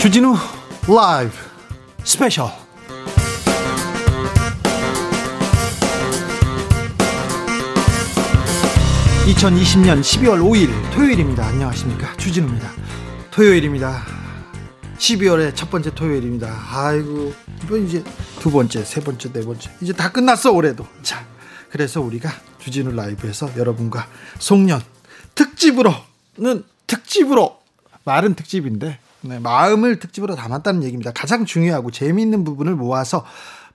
주진우 라이브 스페셜 2020년 12월 5일 토요일입니다. 안녕하십니까. 주진우입니다. 토요일입니다. 12월의 첫 번째 토요일입니다. 아이고, 이번 이제 두 번째, 세 번째, 네 번째. 이제 다 끝났어, 올해도. 자, 그래서 우리가 주진우 라이브에서 여러분과 송년 특집으로는 특집으로 말은 특집인데 네, 마음을 특집으로 담았다는 얘기입니다. 가장 중요하고 재미있는 부분을 모아서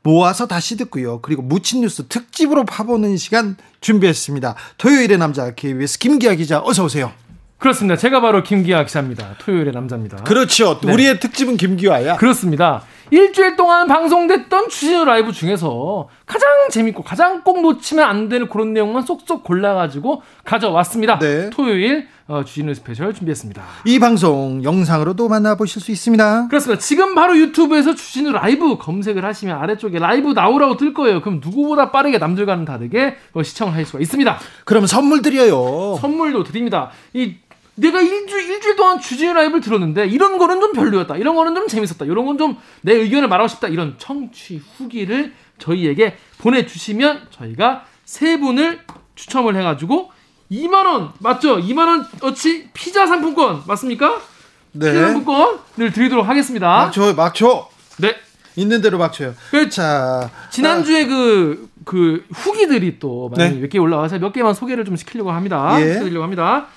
모아서 다시 듣고요. 그리고 묻힌 뉴스 특집으로 파보는 시간 준비했습니다. 토요일의 남자 KBS 김기아 기자 어서 오세요. 그렇습니다. 제가 바로 김기화 기자입니다. 토요일의 남자입니다. 그렇죠. 네. 우리의 특집은 김기화야. 그렇습니다. 일주일 동안 방송됐던 주진우 라이브 중에서 가장 재밌고 가장 꼭 놓치면 안 되는 그런 내용만 쏙쏙 골라가지고 가져왔습니다. 네. 토요일 어, 주진우 스페셜 준비했습니다. 이 방송 영상으로도 만나보실 수 있습니다. 그렇습니다. 지금 바로 유튜브에서 주진우 라이브 검색을 하시면 아래쪽에 live now라고 뜰 거예요. 그럼 누구보다 빠르게 남들과는 다르게 어, 시청을 할 수가 있습니다. 그러면 선물 드려요. 선물도 드립니다. 이 내가 일주, 일주일 동안 주진우 라이브를 들었는데 이런 거는 좀 별로였다. 이런 거는 좀 재밌었다. 이런 건 좀 내 의견을 말하고 싶다. 이런 청취 후기를 저희에게 보내주시면 저희가 세 분을 추첨을 해가지고 2만 원 맞죠? 2만 원 어치 피자 상품권 맞습니까? 네. 피자 상품권을 드리도록 하겠습니다. 막 줘. 네. 있는 대로 막 줘요. 그, 자 지난주에 그그 아. 그 후기들이 또 네. 몇개 올라와서 몇 개만 소개를 좀 시키려고 합니다. 예. 시켜드리려고 합니다.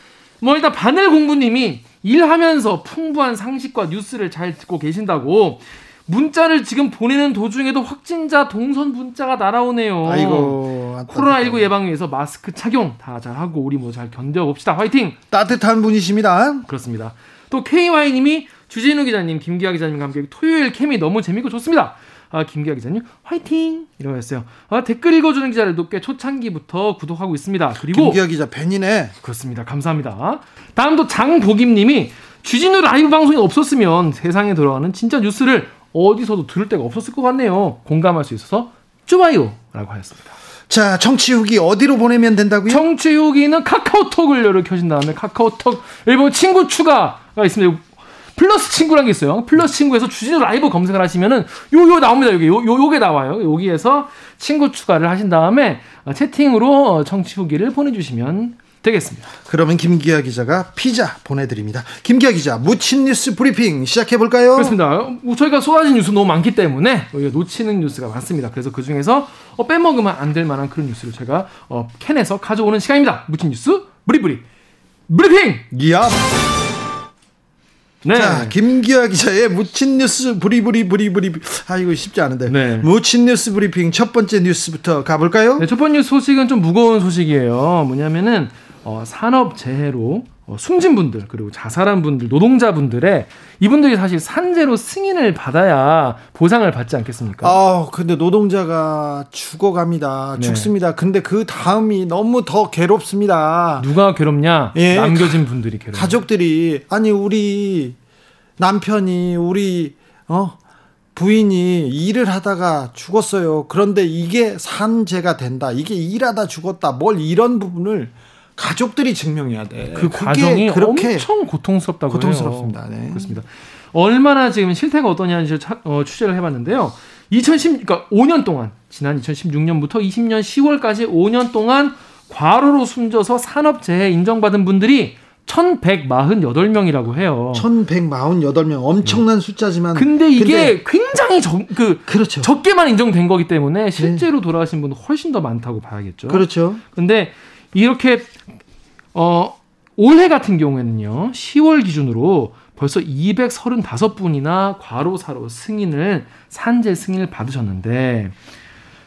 뭐 일단 바늘 공부님이 일하면서 풍부한 상식과 뉴스를 잘 듣고 계신다고 문자를 지금 보내는 도중에도 확진자 동선 문자가 날아오네요. 아이고. 코로나19 예방 위해서 마스크 착용 다 잘하고 우리 뭐 잘 견뎌봅시다. 화이팅! 따뜻한 분이십니다. 그렇습니다. 또 KY님이 주진우 기자님, 김기아 기자님과 함께 토요일 캠이 너무 재밌고 좋습니다. 아, 김기아 기자님 화이팅! 이러고 했어요. 아, 댓글 읽어주는 기자들도 꽤 초창기부터 구독하고 있습니다. 그리고 김기아 기자 팬이네. 그렇습니다. 감사합니다. 다음도 장복임님이 주진우 라이브 방송이 없었으면 세상에 돌아가는 진짜 뉴스를 어디서도 들을 데가 없었을 것 같네요. 공감할 수 있어서 좋아요라고 하였습니다. 자, 청취 후기 어디로 보내면 된다고요? 청취 후기는 카카오톡을 열어 켜신 다음에 카카오톡 일본 친구 추가가 있습니다. 플러스 친구란 게 있어요. 플러스 친구에서 주진우 라이브 검색을 하시면은 요 요 나옵니다. 여기 요, 요 요게 나와요. 여기에서 친구 추가를 하신 다음에 채팅으로 청취 후기를 보내주시면 되겠습니다. 그러면 김기화 기자가 피자 보내드립니다. 김기화 기자 묻힌 뉴스 브리핑 시작해 볼까요? 그렇습니다. 저희가 쏟아진 뉴스 너무 많기 때문에 놓치는 뉴스가 많습니다. 그래서 그 중에서 어, 빼먹으면 안 될 만한 그런 뉴스를 제가 어, 캐내서 가져오는 시간입니다. 묻힌 뉴스 브리브리 브리핑. 야. 네. 자, 김기화 기자의 묻힌 뉴스 브리브리 브리브리. 아, 이거 쉽지 않은데. 네. 묻힌 뉴스 브리핑 첫 번째 뉴스부터 가볼까요? 네, 첫 번째 소식은 좀 무거운 소식이에요. 뭐냐면은 어, 산업 재해로 어, 숨진 분들 그리고 자살한 분들 노동자분들의 이분들이 사실 산재로 승인을 받아야 보상을 받지 않겠습니까? 아 근데 노동자가 죽어갑니다 네. 죽습니다. 근데 그 다음이 너무 더 괴롭습니다. 누가 괴롭냐? 예, 남겨진 분들이 괴롭. 가족들이 아니 우리 남편이 우리 어 부인이 일을 하다가 죽었어요. 그런데 이게 산재가 된다. 이게 일하다 죽었다. 뭘 이런 부분을 가족들이 증명해야 돼. 그 과정이 그렇게 엄청 고통스럽다고 고통스럽습니다. 네. 그렇습니다. 얼마나 지금 실태가 어떠냐는 어, 취재를 해봤는데요. 2010, 그러니까 5년 동안 지난 2016년부터 20년 10월까지 5년 동안 과로로 숨져서 산업재해 인정받은 분들이 1148명이라고 해요. 1148명 엄청난 네. 숫자지만 근데 이게 근데 굉장히 적, 그 그렇죠. 적게만 인정된 거기 때문에 실제로 네. 돌아가신 분은 훨씬 더 많다고 봐야겠죠. 그렇죠. 근데 이렇게 어 올해 같은 경우에는요. 10월 기준으로 벌써 235분이나 과로사로 승인을 산재 승인을 받으셨는데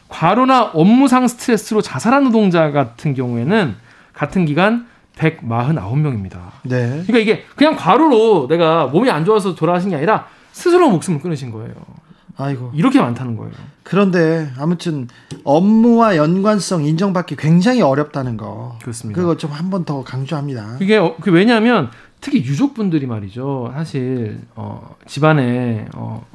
과로나 업무상 스트레스로 자살한 노동자 같은 경우에는 같은 기간 149명입니다. 네. 그러니까 이게 그냥 과로로 내가 몸이 안 좋아서 돌아가신 게 아니라 스스로 목숨을 끊으신 거예요. 아이고. 이렇게 많다는 거예요. 그런데 아무튼 업무와 연관성 인정받기 굉장히 어렵다는 거. 그렇습니다. 그거 좀 한 번 더 강조합니다. 그게 어, 그 왜냐하면 특히 유족분들이 말이죠. 사실 어, 집안에 어,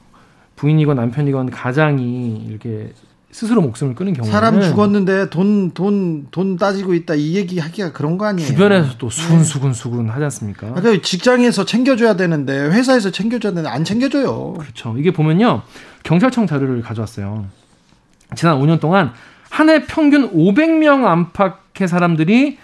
부인이건 남편이건 가장이 이렇게 스스로 목숨을 끊은 경우는 사람 죽었는데 돈 돈 돈 따지고 있다 이 얘기 하기가 그런 거 아니에요. 주변에서 또 수근수근 수근 하지 않습니까? 아까 직장에서 챙겨줘야 되는데 회사에서 챙겨줘야 되는데 안 챙겨줘요. 그렇죠. 이게 보면요 경찰청 자료를 가져왔어요. 지난 5년 동안 한 해 평균 500명 안팎의 사람들이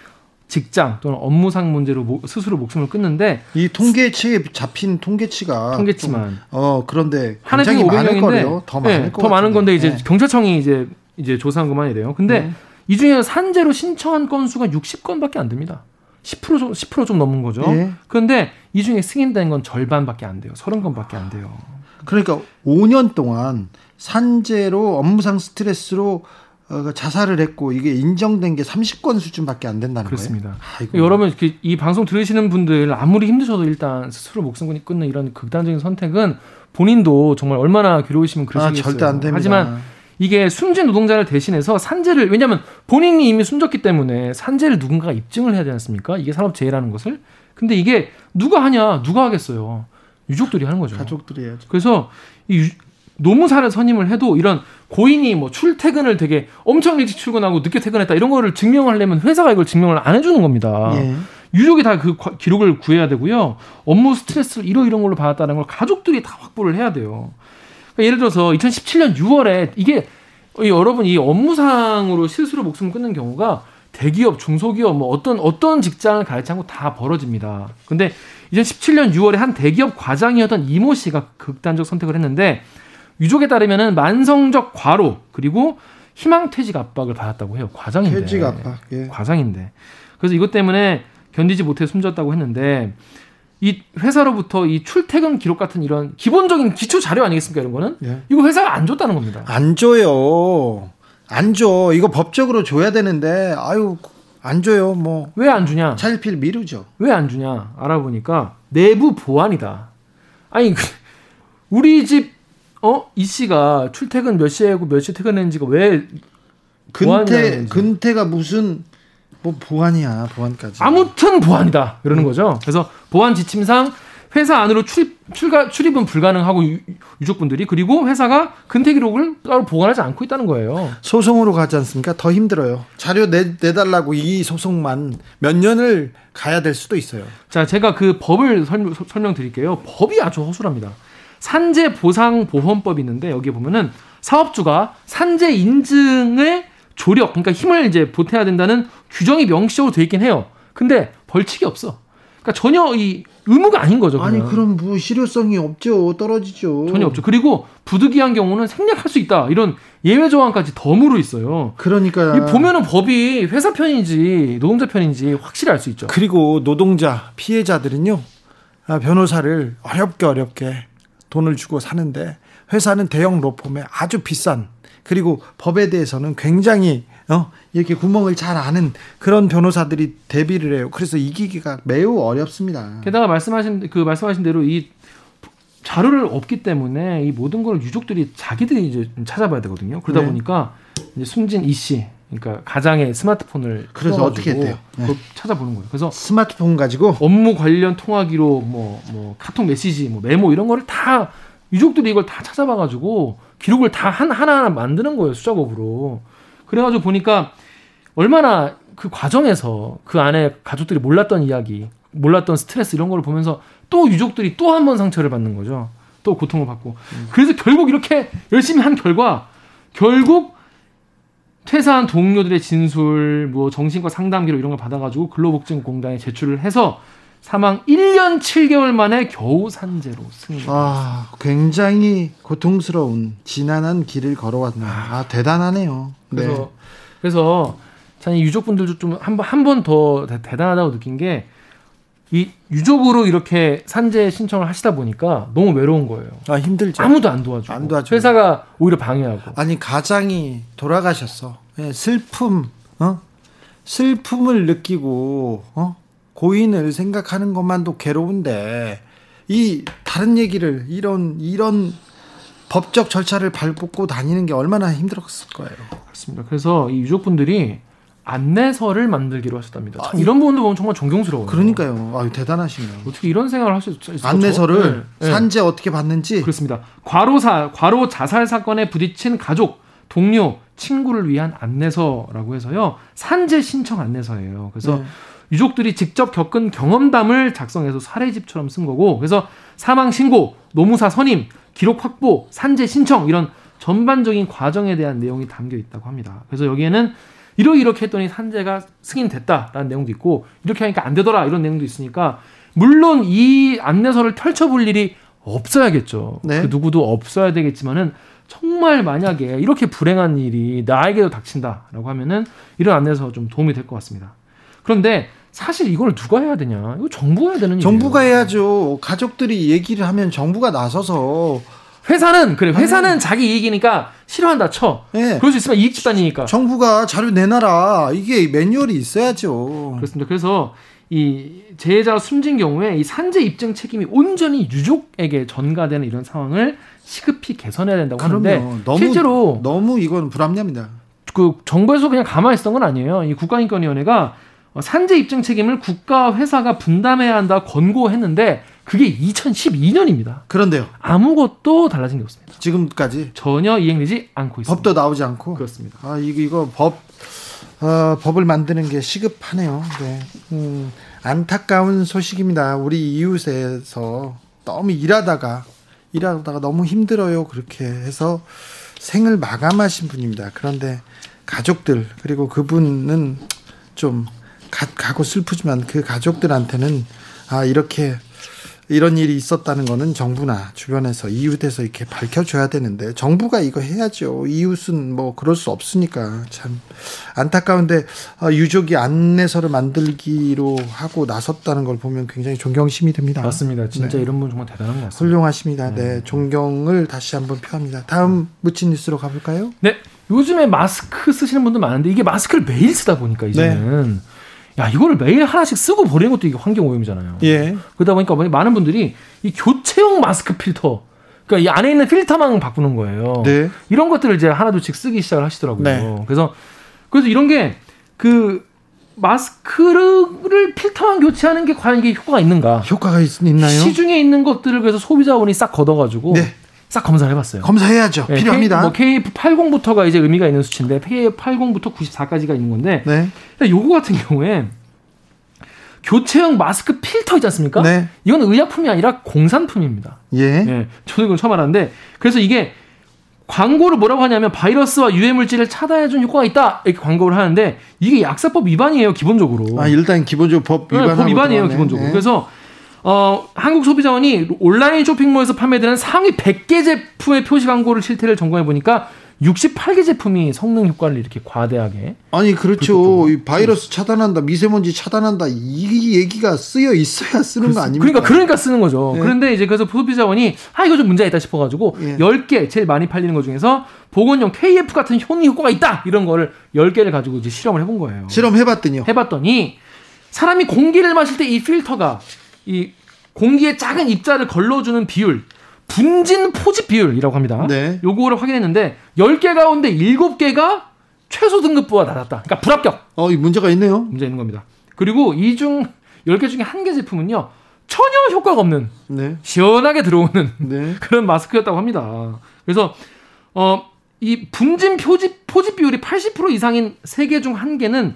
직장 또는 업무상 문제로 모, 스스로 목숨을 끊는데 이 통계치에 잡힌 통계치가 통계치만 좀, 어 그런데 굉장히 많을 500명인데 거예요. 더 많을 네, 거더 많은 건데 이제 네. 경찰청이 이제 이제 조사한 것만 이래요. 근데 네. 이 중에 산재로 신청한 건수가 60건밖에 안 됩니다. 10%좀 10%좀 넘은 거죠. 예. 그런데 이 중에 승인된 건 절반밖에 안 돼요. 30건밖에 안 돼요. 그러니까 5년 동안 산재로 업무상 스트레스로 어, 자살을 했고 이게 인정된 게 30건 수준밖에 안 된다는 그렇습니다. 거예요. 아이고. 여러분 이렇게 이 방송 들으시는 분들 아무리 힘드셔도 일단 스스로 목숨 끊는 이런 극단적인 선택은 본인도 정말 얼마나 괴로우시면 아, 그러시겠어요. 절대 안 됩니다. 하지만 이게 숨진 노동자를 대신해서 산재를 왜냐하면 본인이 이미 숨졌기 때문에 산재를 누군가가 입증을 해야 되지 않습니까? 이게 산업재해라는 것을. 근데 이게 누가 하냐? 누가 하겠어요? 유족들이 하는 거죠. 가족들이 해야죠. 그래서 이 유- 노무사를 선임을 해도 이런 고인이 뭐 출퇴근을 되게 엄청 일찍 출근하고 늦게 퇴근했다 이런 거를 증명하려면 회사가 이걸 증명을 안 해주는 겁니다. 예. 유족이 다 그 기록을 구해야 되고요. 업무 스트레스를 이러 이런 걸로 받았다는 걸 가족들이 다 확보를 해야 돼요. 그러니까 예를 들어서 2017년 6월에 이게 이 여러분 이 업무상으로 실수로 목숨 끊는 경우가 대기업, 중소기업 뭐 어떤 어떤 직장을 가르치 않고 다 벌어집니다. 근데 2017년 6월에 한 대기업 과장이었던 이모 씨가 극단적 선택을 했는데 유족에 따르면은 만성적 과로 그리고 희망퇴직 압박을 받았다고 해요. 과장인데. 퇴직 압박. 예. 과장인데. 그래서 이것 때문에 견디지 못해 숨졌다고 했는데 이 회사로부터 이 출퇴근 기록 같은 이런 기본적인 기초 자료 아니겠습니까 이런 거는 예. 이거 회사가 안 줬다는 겁니다. 안 줘요. 안 줘. 이거 법적으로 줘야 되는데 아유 안 줘요. 뭐 왜 안 주냐? 차일피일 미루죠. 왜 안 주냐? 알아보니까 내부 보안이다. 아니 그 우리 집 어? 이 씨가 출퇴근 몇 시에 하고 몇 시에 퇴근했는지가 왜 근태 근태가 무슨 뭐 보안이야 보안까지. 아무튼 보안이다 이러는 거죠. 그래서 보안 지침상 회사 안으로 출입 출가 출입은 불가능하고 유, 유족분들이 그리고 회사가 근태 기록을 따로 보관하지 않고 있다는 거예요. 소송으로 가지 않습니까? 더 힘들어요. 자료 내, 내달라고 이 소송만 몇 년을 가야 될 수도 있어요. 자, 제가 그 법을 설, 설명드릴게요. 법이 아주 허술합니다. 산재 보상 보험법이 있는데 여기 보면은 사업주가 산재 인증의 조력, 그러니까 힘을 이제 보태야 된다는 규정이 명시적으로 돼 있긴 해요. 근데 벌칙이 없어. 그러니까 전혀 이 의무가 아닌 거죠. 아니 그냥. 그럼 뭐 실효성이 없죠. 떨어지죠. 전혀 없죠. 그리고 부득이한 경우는 생략할 수 있다. 이런 예외 조항까지 덤으로 있어요. 그러니까 이 보면은 법이 회사 편인지 노동자 편인지 확실히 알 수 있죠. 그리고 노동자 피해자들은요 아, 변호사를 어렵게 어렵게 돈을 주고 사는데 회사는 대형 로펌에 아주 비싼 그리고 법에 대해서는 굉장히 어 이렇게 구멍을 잘 아는 그런 변호사들이 대비를 해요. 그래서 이기기가 매우 어렵습니다. 게다가 말씀하신 그 말씀하신 대로 이 자료를 없기 때문에 이 모든 걸 유족들이 자기들이 이제 찾아봐야 되거든요. 그러다 네. 보니까 이제 숨진 이 씨, 그러니까 가장의 스마트폰을 그래서 어떻게 했대요? 네. 찾아보는 거예요. 그래서 스마트폰 가지고 업무 관련 통화 기록, 뭐, 뭐 카톡 메시지, 뭐 메모 이런 거를 다 유족들이 이걸 다 찾아봐가지고 기록을 다 한, 하나하나 만드는 거예요 수작업으로. 그래가지고 보니까 얼마나 그 과정에서 그 안에 가족들이 몰랐던 이야기, 몰랐던 스트레스 이런 거를 보면서 또 유족들이 또 한 번 상처를 받는 거죠. 또 고통을 받고. 그래서 결국 이렇게 열심히 한 결과 결국 퇴사한 동료들의 진술, 뭐 정신과 상담 기록 이런 걸 받아가지고 근로복지공단에 제출을 해서 사망 1년 7개월 만에 겨우 산재로 승인. 아 굉장히 고통스러운 지난한 길을 걸어왔네요. 아 대단하네요. 네. 그래서 그래서 참이 유족분들도 좀 한번 한 번 더 대단하다고 느낀 게 이 유족으로 이렇게 산재 신청을 하시다 보니까 너무 외로운 거예요. 아 힘들죠. 아무도 안 도와주고 안 도와주고. 회사가 오히려 방해하고 아니 가장이 돌아가셨어. 예, 슬픔, 어? 슬픔을 느끼고 어? 고인을 생각하는 것만도 괴로운데 이 다른 얘기를 이런 이런 법적 절차를 밟고 다니는 게 얼마나 힘들었을 거예요. 그렇습니다. 그래서 이 유족분들이 안내서를 만들기로 하셨답니다. 참 아, 이런 부분도 보면 정말 존경스러워요. 그러니까요. 아유 대단하시네요. 어떻게 이런 생각을 하실 수 있을까? 안내서를 네, 네. 산재 어떻게 받는지 그렇습니다. 과로사 과로 자살 사건에 부딪힌 가족, 동료, 친구를 위한 안내서라고 해서요. 산재 신청 안내서예요. 그래서 네. 유족들이 직접 겪은 경험담을 작성해서 사례집처럼 쓴 거고 그래서 사망 신고, 노무사 선임, 기록 확보, 산재 신청 이런 전반적인 과정에 대한 내용이 담겨 있다고 합니다. 그래서 여기에는 이러 이렇게 했더니 산재가 승인됐다라는 내용도 있고 이렇게 하니까 안 되더라 이런 내용도 있으니까 물론 이 안내서를 펼쳐볼 일이 없어야겠죠. 네. 그 누구도 없어야 되겠지만은 정말 만약에 이렇게 불행한 일이 나에게도 닥친다라고 하면은 이런 안내서 좀 도움이 될 것 같습니다. 그런데 사실 이걸 누가 해야 되냐? 이거 정부가 해야 되는 정부가 일이에요. 해야죠. 가족들이 얘기를 하면 정부가 나서서 회사는 그래 회사는 아니, 자기 이익이니까 싫어한다 쳐. 네. 그럴 수 있으면 이익 집단이니까. 정부가 자료 내놔라. 이게 매뉴얼이 있어야죠. 그렇습니다. 그래서 이 재해자가 숨진 경우에 이 산재 입증 책임이 온전히 유족에게 전가되는 이런 상황을 시급히 개선해야 된다고 그럼요. 하는데 너무, 실제로 너무 이건 불합리합니다. 그 정부에서 그냥 가만히 있었던 건 아니에요. 이 국가인권위원회가 산재 입증 책임을 국가 회사가 분담해야 한다 권고했는데 그게 2012년입니다. 그런데요. 아무것도 달라진 게 없습니다. 지금까지 전혀 이행되지 않고 있습니다. 법도 나오지 않고 그렇습니다. 아 이거 이거 법 어, 법을 만드는 게 시급하네요. 네. 음, 안타까운 소식입니다. 우리 이웃에서 너무 일하다가 일하다가 너무 힘들어요. 그렇게 해서 생을 마감하신 분입니다. 그런데 가족들 그리고 그분은 좀 가, 가고 슬프지만 그 가족들한테는 아 이렇게 이런 일이 있었다는 거는 정부나 주변에서 이웃에서 이렇게 밝혀줘야 되는데 정부가 이거 해야죠. 이웃은 뭐 그럴 수 없으니까 참 안타까운데 어, 유족이 안내서를 만들기로 하고 나섰다는 걸 보면 굉장히 존경심이 듭니다. 맞습니다. 진짜 네. 이런 분 정말 대단한 것 같습니다. 훌륭하십니다. 네, 네. 존경을 다시 한번 표합니다. 다음 묻힌 뉴스로 가볼까요? 네, 요즘에 마스크 쓰시는 분들 많은데 이게 마스크를 매일 쓰다 보니까 이제는. 네. 야 이거를 매일 하나씩 쓰고 버리는 것도 이게 환경 오염이잖아요. 예. 그러다 보니까 많은 분들이 이 교체용 마스크 필터, 그러니까 이 안에 있는 필터만 바꾸는 거예요. 네. 이런 것들을 이제 하나둘씩 쓰기 시작을 하시더라고요. 네. 그래서 그래서 이런 게 그 마스크를 필터만 교체하는 게 과연 이게 효과가 있는가? 효과가 있, 나요 시중에 있는 것들을 그래서 소비자원이 싹 걷어가지고 네. 싹 검사를 해봤어요. 검사해야죠. 네, 필요합니다. 뭐 KF80부터가 이제 의미가 있는 수치인데 KF80부터 94까지가 있는 건데 네. 요거 같은 경우에 교체형 마스크 필터 있지 않습니까? 네. 이건 의약품이 아니라 공산품입니다. 예. 예. 저도 이걸 처음 알았는데 그래서 이게 광고를 뭐라고 하냐면 바이러스와 유해 물질을 차단해준 효과가 있다 이렇게 광고를 하는데 이게 약사법 위반이에요 기본적으로. 아 일단 기본적으로 법 위반. 네, 법 위반이에요 기본적으로. 네. 그래서 어, 한국 소비자원이 온라인 쇼핑몰에서 판매되는 상위 100개 제품의 표시 광고를 실태를 점검해 보니까 68개 제품이 성능 효과를 이렇게 과대하게 아니 그렇죠. 이 바이러스 차단한다 미세먼지 차단한다 이 얘기가 쓰여 있어야 쓰는 그렇습, 거 아닙니까? 그러니까 그러니까 쓰는 거죠. 네. 그런데 이제 그래서 소비자원이 아 이거 좀 문제가 있다 싶어가지고 네. 10개 제일 많이 팔리는 것 중에서 보건용 KF 같은 효능 효과가 있다 이런 거를 10개를 가지고 이제 실험을 해본 거예요. 실험해봤더니요. 해봤더니 사람이 공기를 마실 때 이 필터가 이 공기에 작은 입자를 걸러주는 비율, 분진 포집 비율이라고 합니다. 네. 요거를 확인했는데 10개 가운데 7개가 최소 등급부와 낮았다. 그러니까 불합격. 어, 이 문제가 있네요. 문제 있는 겁니다. 그리고 이 중 10개 중에 한 개 제품은요. 전혀 효과가 없는 네. 시원하게 들어오는 네. 그런 마스크였다고 합니다. 그래서 어, 이 분진 표집 포집 비율이 80% 이상인 3개 중 한 개는 8,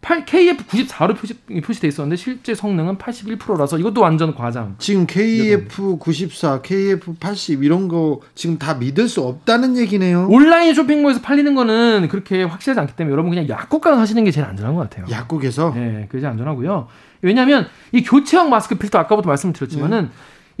KF94로 표시, 표시돼 있었는데 실제 성능은 81%라서 이것도 완전 과장. 지금 KF94, KF80 이런 거 지금 다 믿을 수 없다는 얘기네요. 온라인 쇼핑몰에서 팔리는 거는 그렇게 확실하지 않기 때문에 여러분 그냥 약국 가서 하시는 게 제일 안전한 것 같아요. 약국에서? 네, 그게 제일 안전하고요. 왜냐하면 이 교체형 마스크 필터 아까부터 말씀드렸지만은 네.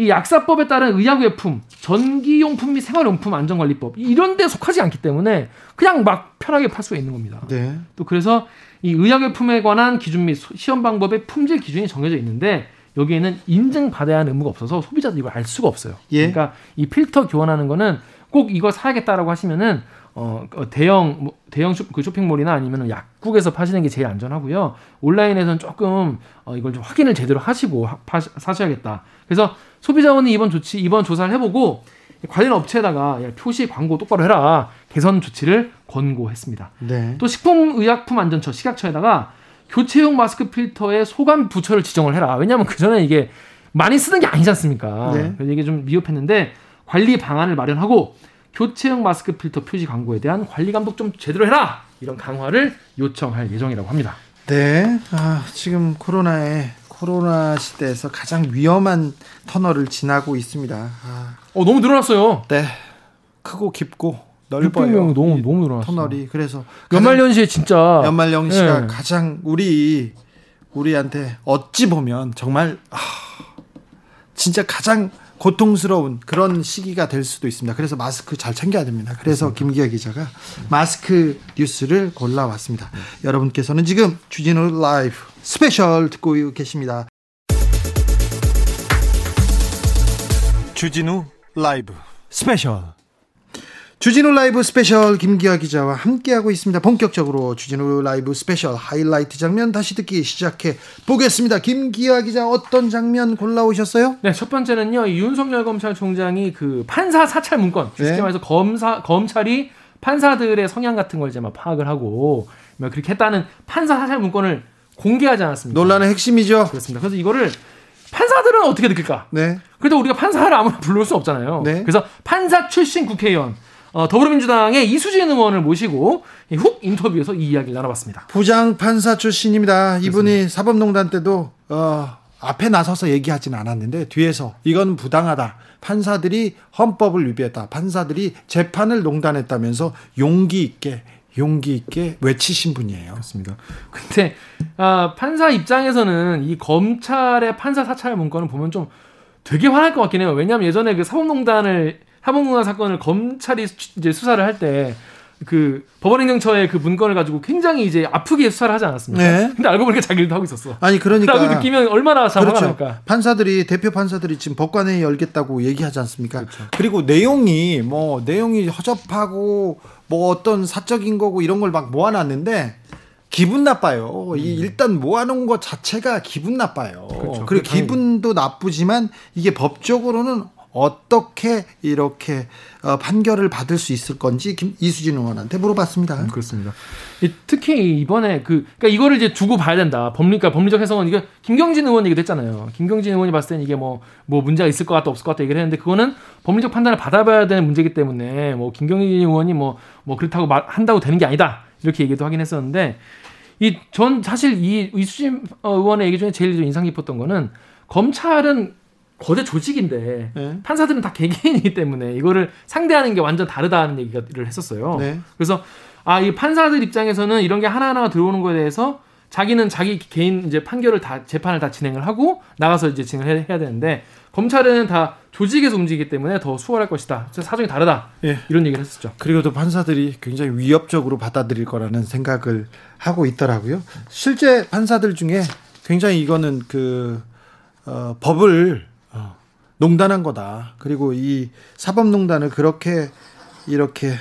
이 약사법에 따른 의약외품, 전기용품 및 생활용품 안전관리법 이런 데 속하지 않기 때문에 그냥 막 편하게 팔 수가 있는 겁니다. 네. 또 그래서 이 의약용품에 관한 기준 및 시험 방법의 품질 기준이 정해져 있는데 여기에는 인증받아야 하는 의무가 없어서 소비자도 이걸 알 수가 없어요. 예. 그러니까 이 필터 교환하는 거는 꼭 이거 사야겠다라고 하시면은 어, 어 대형 뭐, 대형 쇼, 그 쇼핑몰이나 아니면 약국에서 파시는 게 제일 안전하고요. 온라인에서는 조금 어, 이걸 좀 확인을 제대로 하시고 하, 파, 사셔야겠다. 그래서 소비자원이 이번 조치 이번 조사를 해보고 관련 업체에다가 야, 표시 광고 똑바로 해라 개선 조치를 권고했습니다. 네. 또 식품의약품안전처 식약처에다가 교체용 마스크 필터의 소관 부처를 지정을 해라. 왜냐하면 그 전에 이게 많이 쓰는 게 아니지 않습니까? 네. 그래서 이게 좀 미흡했는데 관리 방안을 마련하고 교체형 마스크 필터 표지 광고에 대한 관리 감독 좀 제대로 해라 이런 강화를 요청할 예정이라고 합니다. 네, 아, 지금 코로나에 코로나 시대에서 가장 위험한 터널을 지나고 있습니다. 아, 어 너무 늘어났어요. 네, 크고 깊고 넓어요. 600명 너무 너무 늘어났어. 터널이 그래서 연말연시에 진짜 연말연시가 네. 가장 우리 우리한테 어찌 보면 정말 아, 진짜 가장 고통스러운 그런 시기가 될 수도 있습니다. 그래서 마스크 잘 챙겨야 됩니다. 그래서 김기아 기자가 마스크 뉴스를 골라왔습니다. 여러분께서는 지금 주진우 라이브 스페셜 듣고 계십니다. 주진우 라이브 스페셜 주진우 라이브 스페셜 김기화 기자와 함께하고 있습니다. 본격적으로 주진우 라이브 스페셜 하이라이트 장면 다시 듣기 시작해 보겠습니다. 김기화 기자 어떤 장면 골라오셨어요? 네, 첫 번째는요. 이 윤석열 검찰총장이 그 판사 사찰 문건, 쉽게 네. 말해서 검사 검찰이 판사들의 성향 같은 걸 이제 막 파악을 하고 막 그렇게 했다는 판사 사찰 문건을 공개하지 않았습니까? 논란의 핵심이죠. 그렇습니다. 그래서 이거를 판사들은 어떻게 느낄까? 네. 그래도 우리가 판사를 아무나 불러올 수 없잖아요. 네. 그래서 판사 출신 국회의원 어, 더불어민주당의 이수진 의원을 모시고 이훅 인터뷰에서 이 이야기를 나눠봤습니다. 부장 판사 출신입니다. 이분이 사법농단 때도 어, 앞에 나서서 얘기하진 않았는데 뒤에서 이건 부당하다. 판사들이 헌법을 위배했다. 판사들이 재판을 농단했다면서 용기 있게 용기 있게 외치신 분이에요. 그렇습니다. 근데 아, 판사 입장에서는 이 검찰의 판사 사찰 문건을 보면 좀 되게 화날 것 같긴 해요. 왜냐하면 예전에 그 사법농단을 사법농단 사건을 검찰이 수- 이제 수사를 할 때 그 법원행정처의 그 문건을 가지고 굉장히 이제 아프게 수사를 하지 않았습니까? 네. 근데 알고 보니까 자기들도 하고 있었어. 아니 그러니까 라고 느끼면 얼마나 참 화가 그렇죠. 날까. 판사들이 대표 판사들이 지금 법관회의 열겠다고 얘기하지 않습니까? 그렇죠. 그리고 내용이 뭐 내용이 허접하고 뭐 어떤 사적인 거고 이런 걸 막 모아놨는데 기분 나빠요. 이 일단 모아놓은 것 자체가 기분 나빠요. 음. 그렇죠. 그리고 기분도 나쁘지만 이게 법적으로는 어떻게 이렇게 어, 판결을 받을 수 있을 건지 김, 이수진 의원한테 물어봤습니다. 그렇습니다. 이- 특히 이번에 그 그러니까 이거를 이제 두고 봐야 된다. 법리가 법리적 해석은 이게 김경진 의원 얘기도 했잖아요. 김경진 의원이 봤을 때는 이게 뭐뭐 문제가 있을 것 같다 없을 것 같다 얘기를 했는데 그거는 법리적 판단을 받아봐야 되는 문제이기 때문에 뭐 김경진 의원이 뭐뭐 그렇다고 말, 한다고 되는 게 아니다 이렇게 얘기도 하긴 했었는데 이 전 사실 이 이수진 어, 의원의 얘기 중에 제일 좀 인상 깊었던 거는 검찰은 거대 조직인데 네. 판사들은 다 개개인이기 때문에 이거를 상대하는 게 완전 다르다는 얘기를 했었어요. 네. 그래서 아 이 판사들 입장에서는 이런 게 하나하나 들어오는 거에 대해서 자기는 자기 개인 이제 판결을 다 재판을 다 진행을 하고 나가서 이제 진행을 해- 해야 되는데 검찰은 다 조직에서 움직이기 때문에 더 수월할 것이다. 사정이 다르다. 예. 이런 얘기를 했었죠. 그리고 또 판사들이 굉장히 위협적으로 받아들일 거라는 생각을 하고 있더라고요. 실제 판사들 중에 굉장히 이거는 그 어, 법을 어, 농단한 거다. 그리고 이 사법농단을 그렇게 이렇게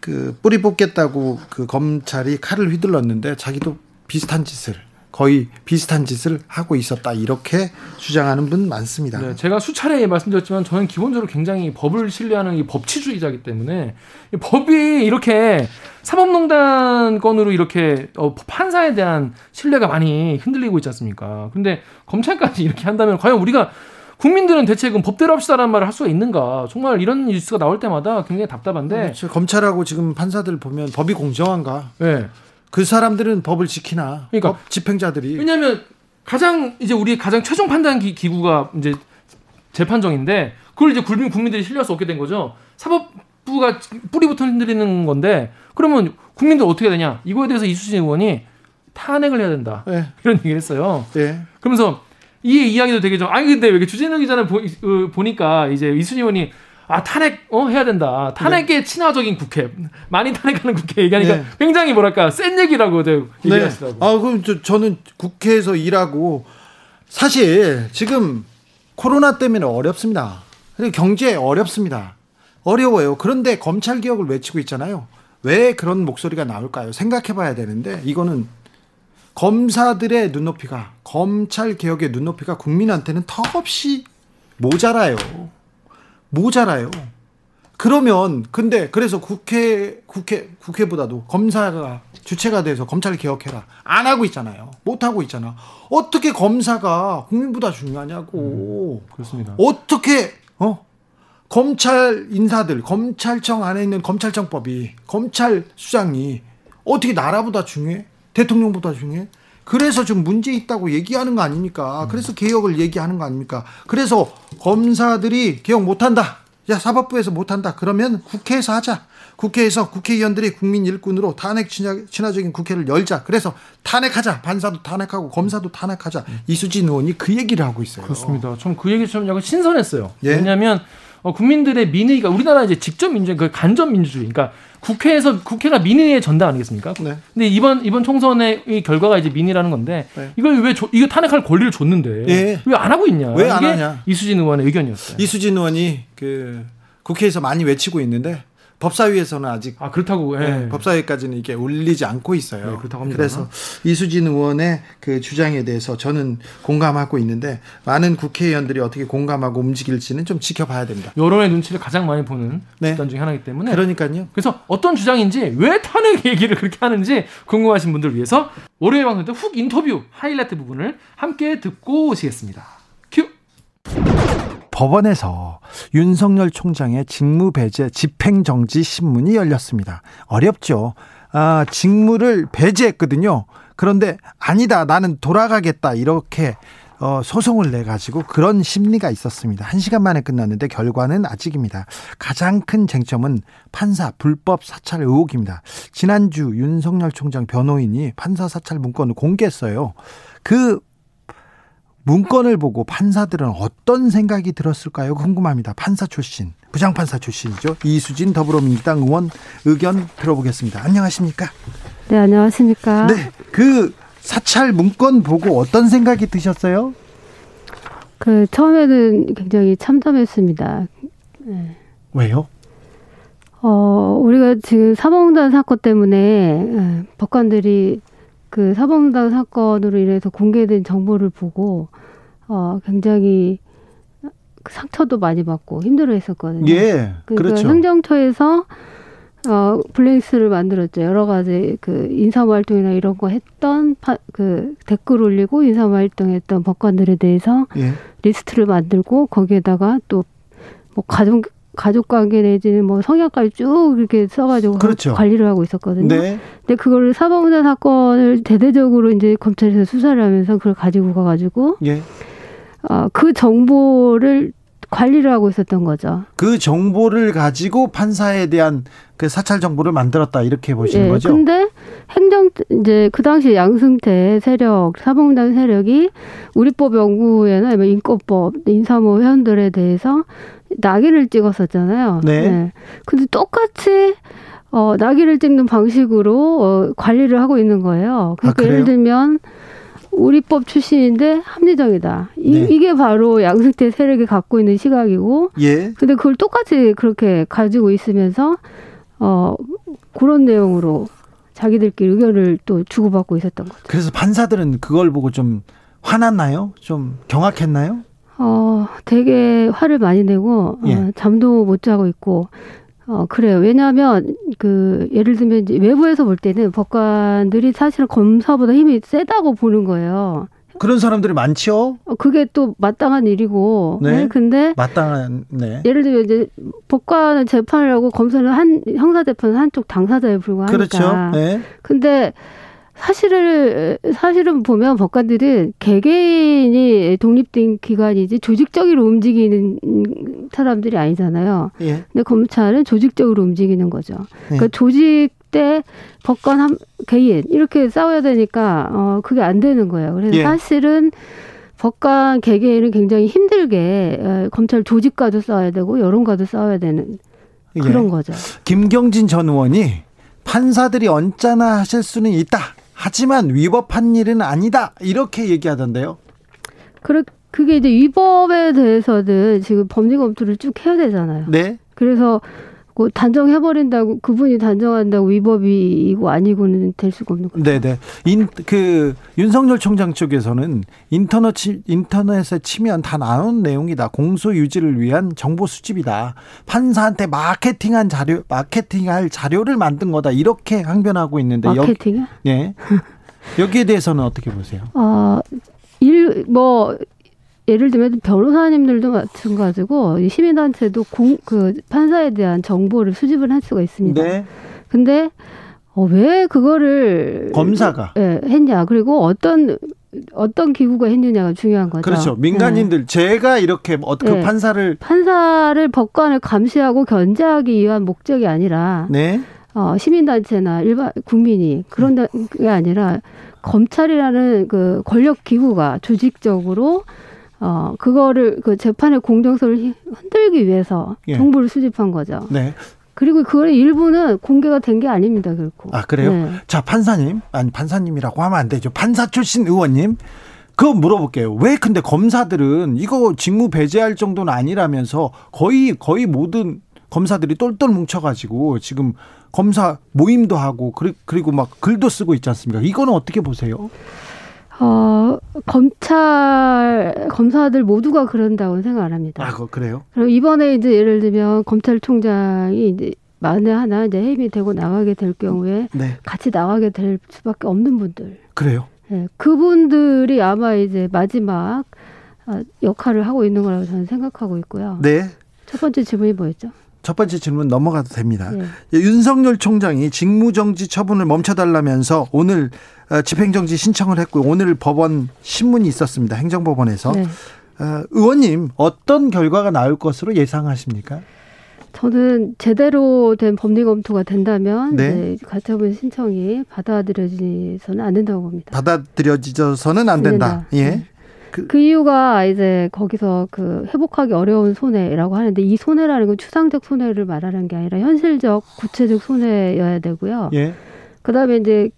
그 뿌리 뽑겠다고 그 검찰이 칼을 휘둘렀는데 자기도 비슷한 짓을 거의 비슷한 짓을 하고 있었다 이렇게 주장하는 분 많습니다. 네, 제가 수차례 말씀드렸지만 저는 기본적으로 굉장히 법을 신뢰하는 이 법치주의자이기 때문에 이 법이 이렇게 사법농단 건으로 이렇게 어, 판사에 대한 신뢰가 많이 흔들리고 있지 않습니까? 근데 검찰까지 이렇게 한다면 과연 우리가 국민들은 대체 그럼 법대로 합시다라는 말을 할 수가 있는가? 정말 이런 뉴스가 나올 때마다 굉장히 답답한데, 그렇죠. 검찰하고 지금 판사들 보면 법이 공정한가? 네. 그 사람들은 법을 지키나? 그러니까 법 집행자들이 왜냐하면 가장 이제 우리 가장 최종 판단 기, 기구가 이제 재판정인데 그걸 이제 국민 국민들이 수 없게 된 거죠. 사법부가 뿌리부터 흔들리는 건데 그러면 국민들 어떻게 되냐? 이거에 대해서 이수진 의원이 탄핵을 해야 된다 예, 이런 얘기를 했어요. 예. 그러면서 이 이야기도 되게 좀 아니 근데 왜 이렇게 주진우 기자는 보, 어, 보니까 이제 이수진 의원이 아 탄핵 어 해야 된다 탄핵에 친화적인 국회 많이 탄핵하는 국회 얘기하니까 네. 굉장히 뭐랄까 센 얘기라고 네. 얘기하시더라고. 아, 그럼 저, 저는 국회에서 일하고 사실 지금 코로나 때문에 어렵습니다. 그리고 경제 어렵습니다. 어려워요. 그런데 검찰 개혁을 외치고 있잖아요. 왜 그런 목소리가 나올까요? 생각해 봐야 되는데 이거는 검사들의 눈높이가 검찰 개혁의 눈높이가 국민한테는 턱없이 모자라요. 모자라요. 그러면 근데 그래서 국회 국회 국회보다도 검사가 주체가 돼서 검찰 개혁해라 안 하고 있잖아요. 못 하고 있잖아. 어떻게 검사가 국민보다 중요하냐고. 그렇습니다. 어떻게 어 검찰 인사들, 검찰청 안에 있는 검찰청법이 검찰 수장이 어떻게 나라보다 중요해? 대통령보다 중요해? 그래서 좀 문제 있다고 얘기하는 거 아닙니까? 그래서 개혁을 얘기하는 거 아닙니까? 그래서 검사들이 개혁 못한다. 야 사법부에서 못한다. 그러면 국회에서 하자. 국회에서 국회의원들이 국민 일꾼으로 탄핵 친화 적인 국회를 열자. 그래서 탄핵하자. 반사도 탄핵하고 검사도 탄핵하자. 이수진 의원이 그 얘기를 하고 있어요. 그렇습니다. 좀 그 얘기 좀 약간 신선했어요. 예? 왜냐하면 어, 국민들의 민의가 우리나라 이제 직접 민주, 그 간접 민주주의, 그러니까 국회에서 국회가 민의의 전당 아니겠습니까? 네. 근데 이번 이번 총선의 결과가 이제 민의라는 건데 네. 이걸 왜 조, 이거 탄핵할 권리를 줬는데 네. 왜안 하고 있냐? 왜 안 하냐? 이수진 의원의 의견이었어요. 이수진 의원이 그 국회에서 많이 외치고 있는데 법사위에서는 아직 아 그렇다고 예. 네, 법사위까지는 이게 올리지 않고 있어요. 네, 그렇다고 합니다. 그래서 이수진 의원의 그 주장에 대해서 저는 공감하고 있는데 많은 국회의원들이 어떻게 공감하고 움직일지는 좀 지켜봐야 됩니다. 여론의 눈치를 가장 많이 보는 네. 집단 중에 하나이기 때문에 그러니까요. 그래서 어떤 주장인지 왜 탄핵 얘기를 그렇게 하는지 궁금하신 분들 위해서 월요일 방송 때 훅 인터뷰 하이라이트 부분을 함께 듣고 오시겠습니다. 큐. 법원에서 윤석열 총장의 직무배제 집행정지 신문이 열렸습니다. 어렵죠. 아, 직무를 배제했거든요. 그런데 아니다. 나는 돌아가겠다. 이렇게 어, 소송을 내 가지고 그런 심리가 있었습니다. 한 시간 만에 끝났는데 결과는 아직입니다. 가장 큰 쟁점은 판사 불법 사찰 의혹입니다. 지난주 윤석열 총장 변호인이 판사 사찰 문건을 공개했어요. 그 문건을 보고 판사들은 어떤 생각이 들었을까요? 궁금합니다. 판사 출신, 부장판사 출신이죠. 이수진 더불어민주당 의원 의견 들어보겠습니다. 안녕하십니까? 네, 안녕하십니까? 네, 그 사찰 문건 보고 어떤 생각이 드셨어요? 그 처음에는 굉장히 참담했습니다. 네. 왜요? 어, 우리가 지금 사법농단 사건 때문에 예, 법관들이 그 사법농단 사건으로 인해서 공개된 정보를 보고 어 굉장히 상처도 많이 받고 힘들어 했었거든요. 예. 그러니까 그렇죠. 행정처에서 어 블랙리스트를 만들었죠. 여러 가지 그 인사모 활동이나 이런 거 했던 파, 그 댓글 올리고 인사모 활동했던 법관들에 대해서 예. 리스트를 만들고 거기에다가 또 뭐 가족 가족 관계 내지는 뭐 성향까지 쭉 이렇게 써가지고 그렇죠. 관리를 하고 있었거든요. 네. 근데 그거를 사법농단 사건을 대대적으로 이제 검찰에서 수사를 하면서 그걸 가지고 가가지고 예. 어, 그 정보를 관리를 하고 있었던 거죠. 그 정보를 가지고 판사에 대한 그 사찰 정보를 만들었다 이렇게 보시는 예, 거죠. 근데 행정 이제 그 당시 양승태 세력 사법농단 세력이 우리법 연구회나 뭐 인권법 인사모 회원들에 대해서 낙인을 찍었었잖아요. 네. 네. 근데 똑같이 어, 낙인을 찍는 방식으로 어, 관리를 하고 있는 거예요. 그러니까 아, 예를 들면 우리법 출신인데 합리적이다. 이, 네. 이게 바로 양승태 세력이 갖고 있는 시각이고. 예. 근데 그걸 똑같이 그렇게 가지고 있으면서 어 그런 내용으로 자기들끼리 의견을 또 주고받고 있었던 거죠. 그래서 판사들은 그걸 보고 좀 화났나요? 좀 경악했나요? 어, 되게 화를 많이 내고 어, 예. 어, 잠도 못 자고 있고 어, 그래요. 왜냐하면 그 예를 들면 외부에서 볼 때는 법관들이 사실은 검사보다 힘이 세다고 보는 거예요. 그런 사람들이 많죠. 어, 그게 또 마땅한 일이고. 네. 네. 근데 마땅한 네. 예를 들면 이제 법관은 재판을 하고 검사는 한 형사 재판은 한쪽 당사자에 불과하니까. 그렇죠. 네. 근데 사실을 사실은 보면 법관들은 개개인이 독립된 기관이지 조직적으로 움직이는 사람들이 아니잖아요. 예. 근데 검찰은 조직적으로 움직이는 거죠. 예. 그러니까 조직 때 법관 한 개인 이렇게 싸워야 되니까 어 그게 안 되는 거예요. 그래서 예. 사실은 법관 개개인은 굉장히 힘들게 어, 검찰 조직과도 싸워야 되고 여론과도 싸워야 되는 그런 예. 거죠. 김경진 전 의원이 판사들이 언짢아 하실 수는 있다. 하지만 위법한 일은 아니다. 이렇게 얘기하던데요. 그래, 그게 이제 위법에 대해서는 지금 범죄 검토를 쭉 해야 되잖아요. 네. 그래서 그 단정해버린다고 그분이 단정한다고 위법이고 아니고는 될 수가 없는 거죠. 네네. 인, 그 윤석열 총장 쪽에서는 인터넷 인터넷에 치면 다 나온 내용이다. 공소 유지를 위한 정보 수집이다. 판사한테 마케팅한 자료, 마케팅할 자료를 만든 거다. 이렇게 항변하고 있는데 마케팅요? 네. 여기에 대해서는 어떻게 보세요? 어, 일, 뭐 예를 들면 변호사님들도 마찬가지고 시민단체도 공, 그 판사에 대한 정보를 수집을 할 수가 있습니다. 네. 근데 어, 왜 그거를 검사가 예, 했냐 그리고 어떤 어떤 기구가 했느냐가 중요한 거죠. 그렇죠. 민간인들 네. 제가 이렇게 어, 그 네. 판사를 판사를 법관을 감시하고 견제하기 위한 목적이 아니라 네. 어, 시민단체나 일반 국민이 그런 게 아니라 검찰이라는 그 권력 기구가 조직적으로 어 그거를 그 재판의 공정성을 흔들기 위해서 예. 정보를 수집한 거죠. 네. 그리고 그걸 일부는 공개가 된 게 아닙니다, 결코. 아 그래요? 네. 자 판사님 아니 판사님이라고 하면 안 되죠. 판사 출신 의원님. 그거 물어볼게요. 왜 근데 검사들은 이거 직무 배제할 정도는 아니라면서 거의 거의 모든 검사들이 똘똘 뭉쳐가지고 지금 검사 모임도 하고 그리고 막 글도 쓰고 있지 않습니까? 이거는 어떻게 보세요? 어, 검찰 검사들 모두가 그런다고 생각 안 합니다. 아, 그래요? 그럼 이번에 이제 예를 들면 검찰총장이 이제 만에 하나 이제 해임이 되고 나가게 될 경우에 네. 같이 나가게 될 수밖에 없는 분들. 그래요? 네, 그분들이 아마 이제 마지막 아, 역할을 하고 있는 거라고 저는 생각하고 있고요. 네. 첫 번째 질문이 뭐였죠? 첫 번째 질문 넘어가도 됩니다. 네. 윤석열 총장이 직무정지 처분을 멈춰달라면서 오늘 어, 집행정지 신청을 했고 오늘 법원 신문이 있었습니다. 행정법원에서 네. 어, 의원님 어떤 결과가 나올 것으로 예상하십니까? 저는 제대로 된 법리 검토가 된다면 네. 가처분 신청이 받아들여지서는 안 된다고 봅니다. 받아들여져서는 안 된다. 예. 네. 그, 그, 이유가 이제 거기서 그 회복하기 어려운 손해라고 하는데 이 손해라는 건 추상적 손해를 말하는 게 아니라 현실적 구체적 손해여야 되고요. 예. 그다음에 이제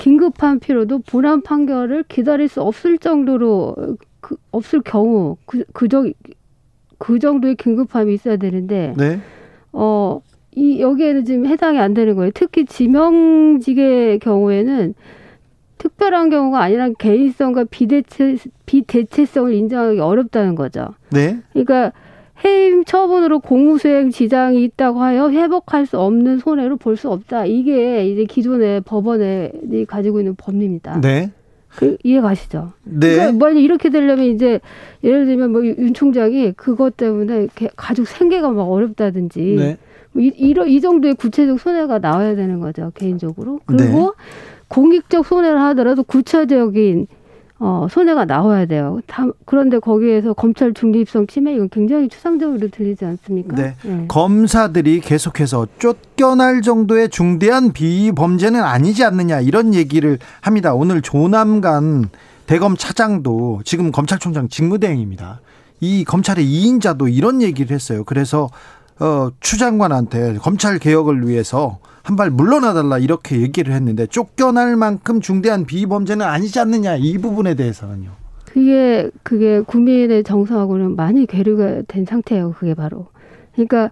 긴급한 필요도 분한 판결을 기다릴 수 없을 정도로 그, 없을 경우 그, 그 정 그 정도의 긴급함이 있어야 되는데 네. 어. 이 여기에는 지금 해당이 안 되는 거예요. 특히 지명직의 경우에는 특별한 경우가 아니라 개인성과 비대체 비대체성을 인정하기 어렵다는 거죠. 네. 그러니까 해임 처분으로 공무수행 지장이 있다고 하여 회복할 수 없는 손해로 볼 수 없다. 이게 이제 기존의 법원에 가지고 있는 법리입니다. 네. 그 이해 가시죠? 네. 그러니까 만약 이렇게 되려면 이제 예를 들면 뭐 윤 총장이 그것 때문에 가족 생계가 막 어렵다든지 네. 뭐 이, 이런 이 정도의 구체적 손해가 나와야 되는 거죠 개인적으로. 그리고 네. 공익적 손해를 하더라도 구체적인 어, 손해가 나와야 돼요. 다, 그런데 거기에서 검찰 중립성 침해 이건 굉장히 추상적으로 들리지 않습니까? 네. 네. 검사들이 계속해서 쫓겨날 정도의 중대한 비범죄는 아니지 않느냐 이런 얘기를 합니다. 오늘 조남관 대검 차장도 지금 검찰총장 직무대행입니다. 이 검찰의 2인자도 이런 얘기를 했어요. 그래서 어, 추 장관한테 검찰 개혁을 위해서 한 발 물러나달라 이렇게 얘기를 했는데 쫓겨날 만큼 중대한 비범죄는 아니지 않느냐 이 부분에 대해서는요. 그게 그게 국민의 정서하고는 많이 괴리가 된 상태예요. 그게 바로. 그러니까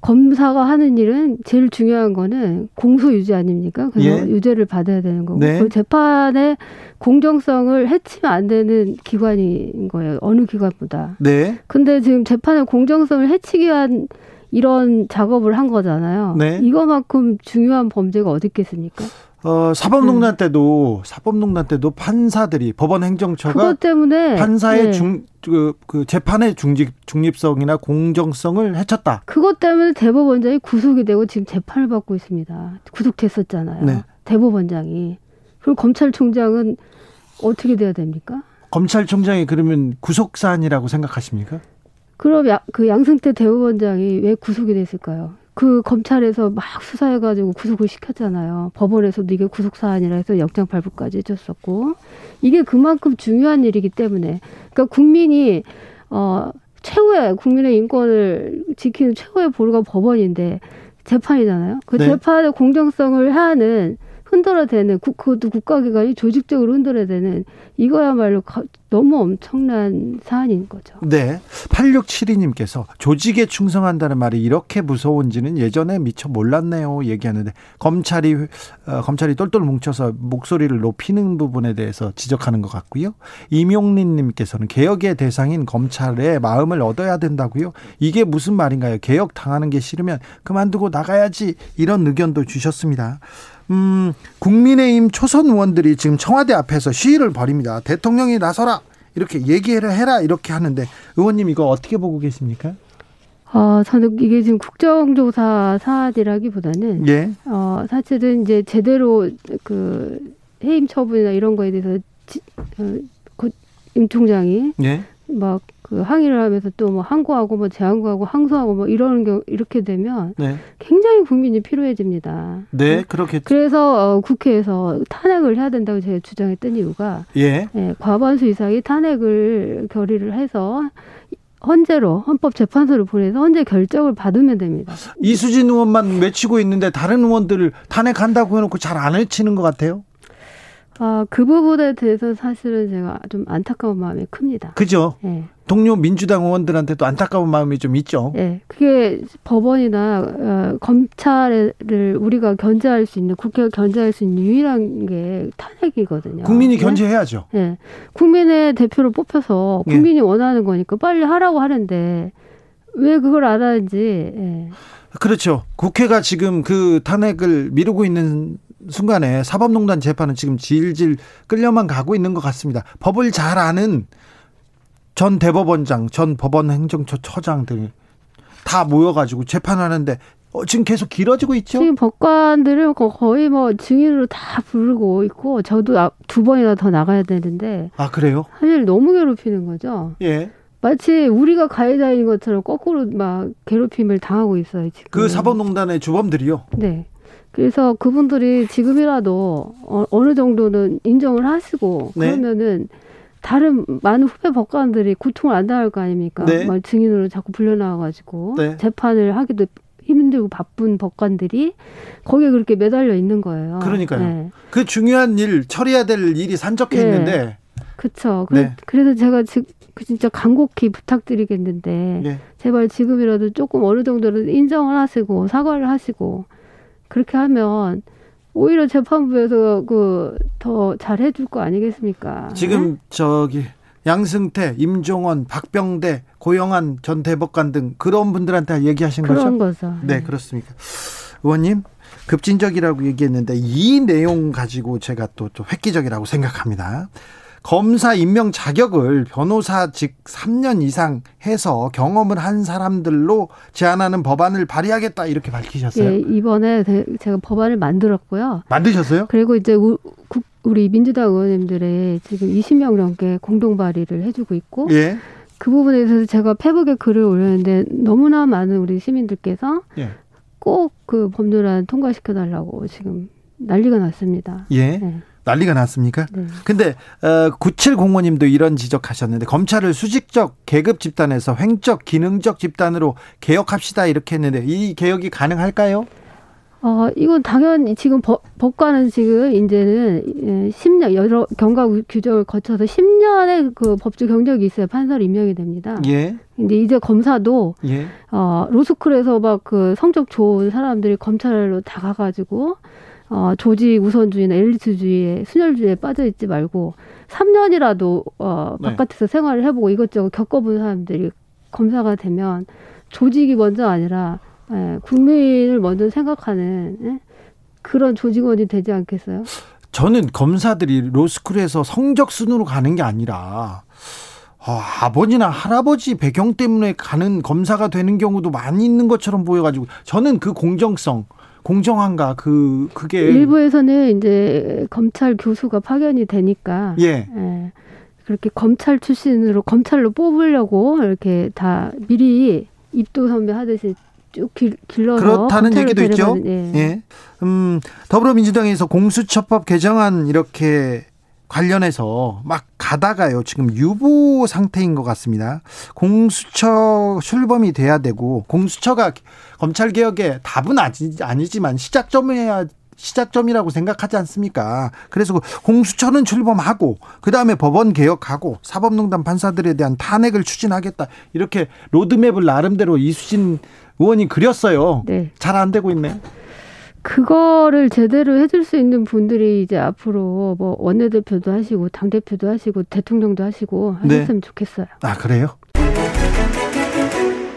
검사가 하는 일은 제일 중요한 거는 공소 유지 아닙니까? 그래서 예. 유죄를 받아야 되는 거고 네. 그 재판의 공정성을 해치면 안 되는 기관인 거예요. 어느 기관보다. 네. 근데 지금 재판의 공정성을 해치기 위한 이런 작업을 한 거잖아요. 네. 이거만큼 중요한 범죄가 어디 있겠습니까? 어, 사법농단 음. 때도 사법농단 때도 판사들이 법원 행정처가 그것 때문에 판사의 네. 중 그, 그 재판의 중립 중립성이나 공정성을 해쳤다. 그것 때문에 대법원장이 구속이 되고 지금 재판을 받고 있습니다. 구속됐었잖아요. 네. 대법원장이. 그럼 검찰총장은 어떻게 돼야 됩니까? 검찰총장이 그러면 구속 사안이라고 생각하십니까? 그럼 야, 그 양승태 대법원장이 왜 구속이 됐을까요? 그 검찰에서 막 수사해가지고 구속을 시켰잖아요. 법원에서도 이게 구속 사안이라 해서 영장 발부까지 해줬었고 이게 그만큼 중요한 일이기 때문에 그러니까 국민이 어 최후의 국민의 인권을 지키는 최후의 보루가 법원인데 재판이잖아요. 그 네. 재판의 공정성을 하는 흔들어 대는 그것도 국가기관이 조직적으로 흔들어 대는 이거야말로 너무 엄청난 사안인 거죠. 네. 8672님께서 조직에 충성한다는 말이 이렇게 무서운지는 예전에 미처 몰랐네요. 얘기하는데 검찰이 어, 검찰이 똘똘 뭉쳐서 목소리를 높이는 부분에 대해서 지적하는 것 같고요. 이명린 님께서는 개혁의 대상인 검찰의 마음을 얻어야 된다고요. 이게 무슨 말인가요? 개혁 당하는 게 싫으면 그만두고 나가야지 이런 의견도 주셨습니다. 음, 국민의힘 초선 의원들이 지금 청와대 앞에서 시위를 벌입니다. 대통령이 나서라 이렇게 얘기해라 해라 이렇게 하는데 의원님 이거 어떻게 보고 계십니까? 어, 저는 이게 지금 국정조사 사안이라기보다는 예. 어, 사실은 이제 제대로 그 해임 처분이나 이런 거에 대해서 지, 어, 임 총장이 예. 막 그 항의를 하면서 또 뭐 항고하고 뭐 재항고하고 항소하고 뭐 이러는 경 이렇게 되면 네. 굉장히 국민이 피로해집니다. 네, 그렇게 그래서 어, 국회에서 탄핵을 해야 된다고 제가 주장했던 이유가 예. 예 과반수 이상이 탄핵을 결의를 해서 헌재로 헌법재판소를 보내서 헌재 결정을 받으면 됩니다. 이수진 의원만 외치고 있는데 다른 의원들을 탄핵한다고 해놓고 잘 안 외치는 것 같아요. 아, 그 부분에 대해서 사실은 제가 좀 안타까운 마음이 큽니다. 그죠? 네. 동료 민주당 의원들한테도 안타까운 마음이 좀 있죠. 네. 그게 법원이나 어, 검찰을 우리가 견제할 수 있는 국회가 견제할 수 있는 유일한 게 탄핵이거든요. 국민이 네? 견제해야죠. 네. 국민의 대표를 뽑혀서 예. 국민이 네. 원하는 거니까 빨리 하라고 하는데 왜 그걸 안 하는지. 네. 그렇죠. 국회가 지금 그 탄핵을 미루고 있는 순간에 사법농단 재판은 지금 질질 끌려만 가고 있는 것 같습니다. 법을 잘 아는 전 대법원장, 전 법원 행정처 처장들 다 모여가지고 재판하는데 어, 지금 계속 길어지고 있죠. 지금 법관들은 거의 뭐 증인으로 다 부르고 있고 저도 아, 두 번이나 더 나가야 되는데. 아 그래요? 사실 너무 괴롭히는 거죠. 예. 마치 우리가 가해자인 것처럼 거꾸로 막 괴롭힘을 당하고 있어요 지금. 그 사법농단의 주범들이요. 네. 그래서 그분들이 지금이라도 어, 느 정도는 인정을 하시고 네. 그러면은 다른 많은 후배 법관들이 고통을 안 당할 거 아닙니까? 네. 막 증인으로 자꾸 불려나와가지고 네. 재판을 하기도 힘들고 바쁜 법관들이 거기에 그렇게 매달려 있는 거예요. 그러니까요. 네. 그 중요한 일 처리해야 될 일이 산적해 네. 있는데. 그렇죠. 그래, 서 제가 즉그 진짜 간곡히 부탁드리겠는데 네. 제발 지금이라도 조금 어느 정도는 인정을 하시고 사과를 하시고 그렇게 하면 오히려 재판부에서 그 더 잘해줄 거 아니겠습니까? 지금 네? 저기 양승태, 임종원, 박병대, 고영한 전 대법관 등 그런 분들한테 얘기하신 거죠? 그런 거죠. 네, 네, 그렇습니까? 의원님 급진적이라고 얘기했는데 이 내용 가지고 제가 또, 또 획기적이라고 생각합니다. 검사 임명 자격을 변호사직 3년 이상 해서 경험을 한 사람들로 제한하는 법안을 발의하겠다 이렇게 밝히셨어요. 예, 이번에 제가 법안을 만들었고요. 만드셨어요? 그리고 이제 우리 민주당 의원님들의 지금 20명 넘게 공동 발의를 해주고 있고 예. 그 부분에 대해서 제가 페북에 글을 올렸는데 너무나 많은 우리 시민들께서 예. 꼭그 법률안 통과시켜 달라고 지금 난리가 났습니다. 예. 네. 난리가 났습니까? 네. 근데 어, 9705님도 이런 지적하셨는데 검찰을 수직적 계급 집단에서 횡적 기능적 집단으로 개혁합시다 이렇게 했는데 이 개혁이 가능할까요? 어, 이건 당연히 지금 법, 법관은 지금 이제는 10년, 예, 여러 경과 규정을 거쳐서 10년의 그 법조 경력이 있어야 판사로 임명이 됩니다. 예. 근데 이제 검사도, 예. 어, 로스쿨에서 막 그 성적 좋은 사람들이 검찰로 다 가가지고 어, 조직 우선주의나 엘리트주의에 순혈주의에 빠져 있지 말고 3년이라도 어, 네. 바깥에서 생활을 해보고 이것저것 겪어본 사람들이 검사가 되면 조직이 먼저 아니라 예, 국민을 먼저 생각하는 예? 그런 조직원이 되지 않겠어요? 저는 검사들이 로스쿨에서 성적 순으로 가는 게 아니라 어, 아버지나 할아버지 배경 때문에 가는 검사가 되는 경우도 많이 있는 것처럼 보여가지고 저는 그 공정성 공정한가 그 그게 일부에서는 이제 검찰 교수가 파견이 되니까 예. 예. 그렇게 검찰 출신으로 검찰로 뽑으려고 이렇게 다 미리 입도 선배 하듯이 쭉 길, 길러서 그렇다는 얘기도 있죠. 예. 예. 음, 더불어민주당에서 공수처법 개정안 이렇게 관련해서 막 가다가요. 지금 유보 상태인 것 같습니다. 공수처 출범이 돼야 되고 공수처가 검찰 개혁의 답은 아니지 만 시작점이야 시작점이라고 생각하지 않습니까? 그래서 그 공수처는 출범하고 그 다음에 법원 개혁하고 사법농단 판사들에 대한 탄핵을 추진하겠다 이렇게 로드맵을 나름대로 이수진 의원이 그렸어요. 네. 잘 안 되고 있네. 그거를 제대로 해줄 수 있는 분들이 이제 앞으로 뭐 원내대표도 하시고 당대표도 하시고 대통령도 하시고 하셨으면 네. 좋겠어요. 아, 그래요?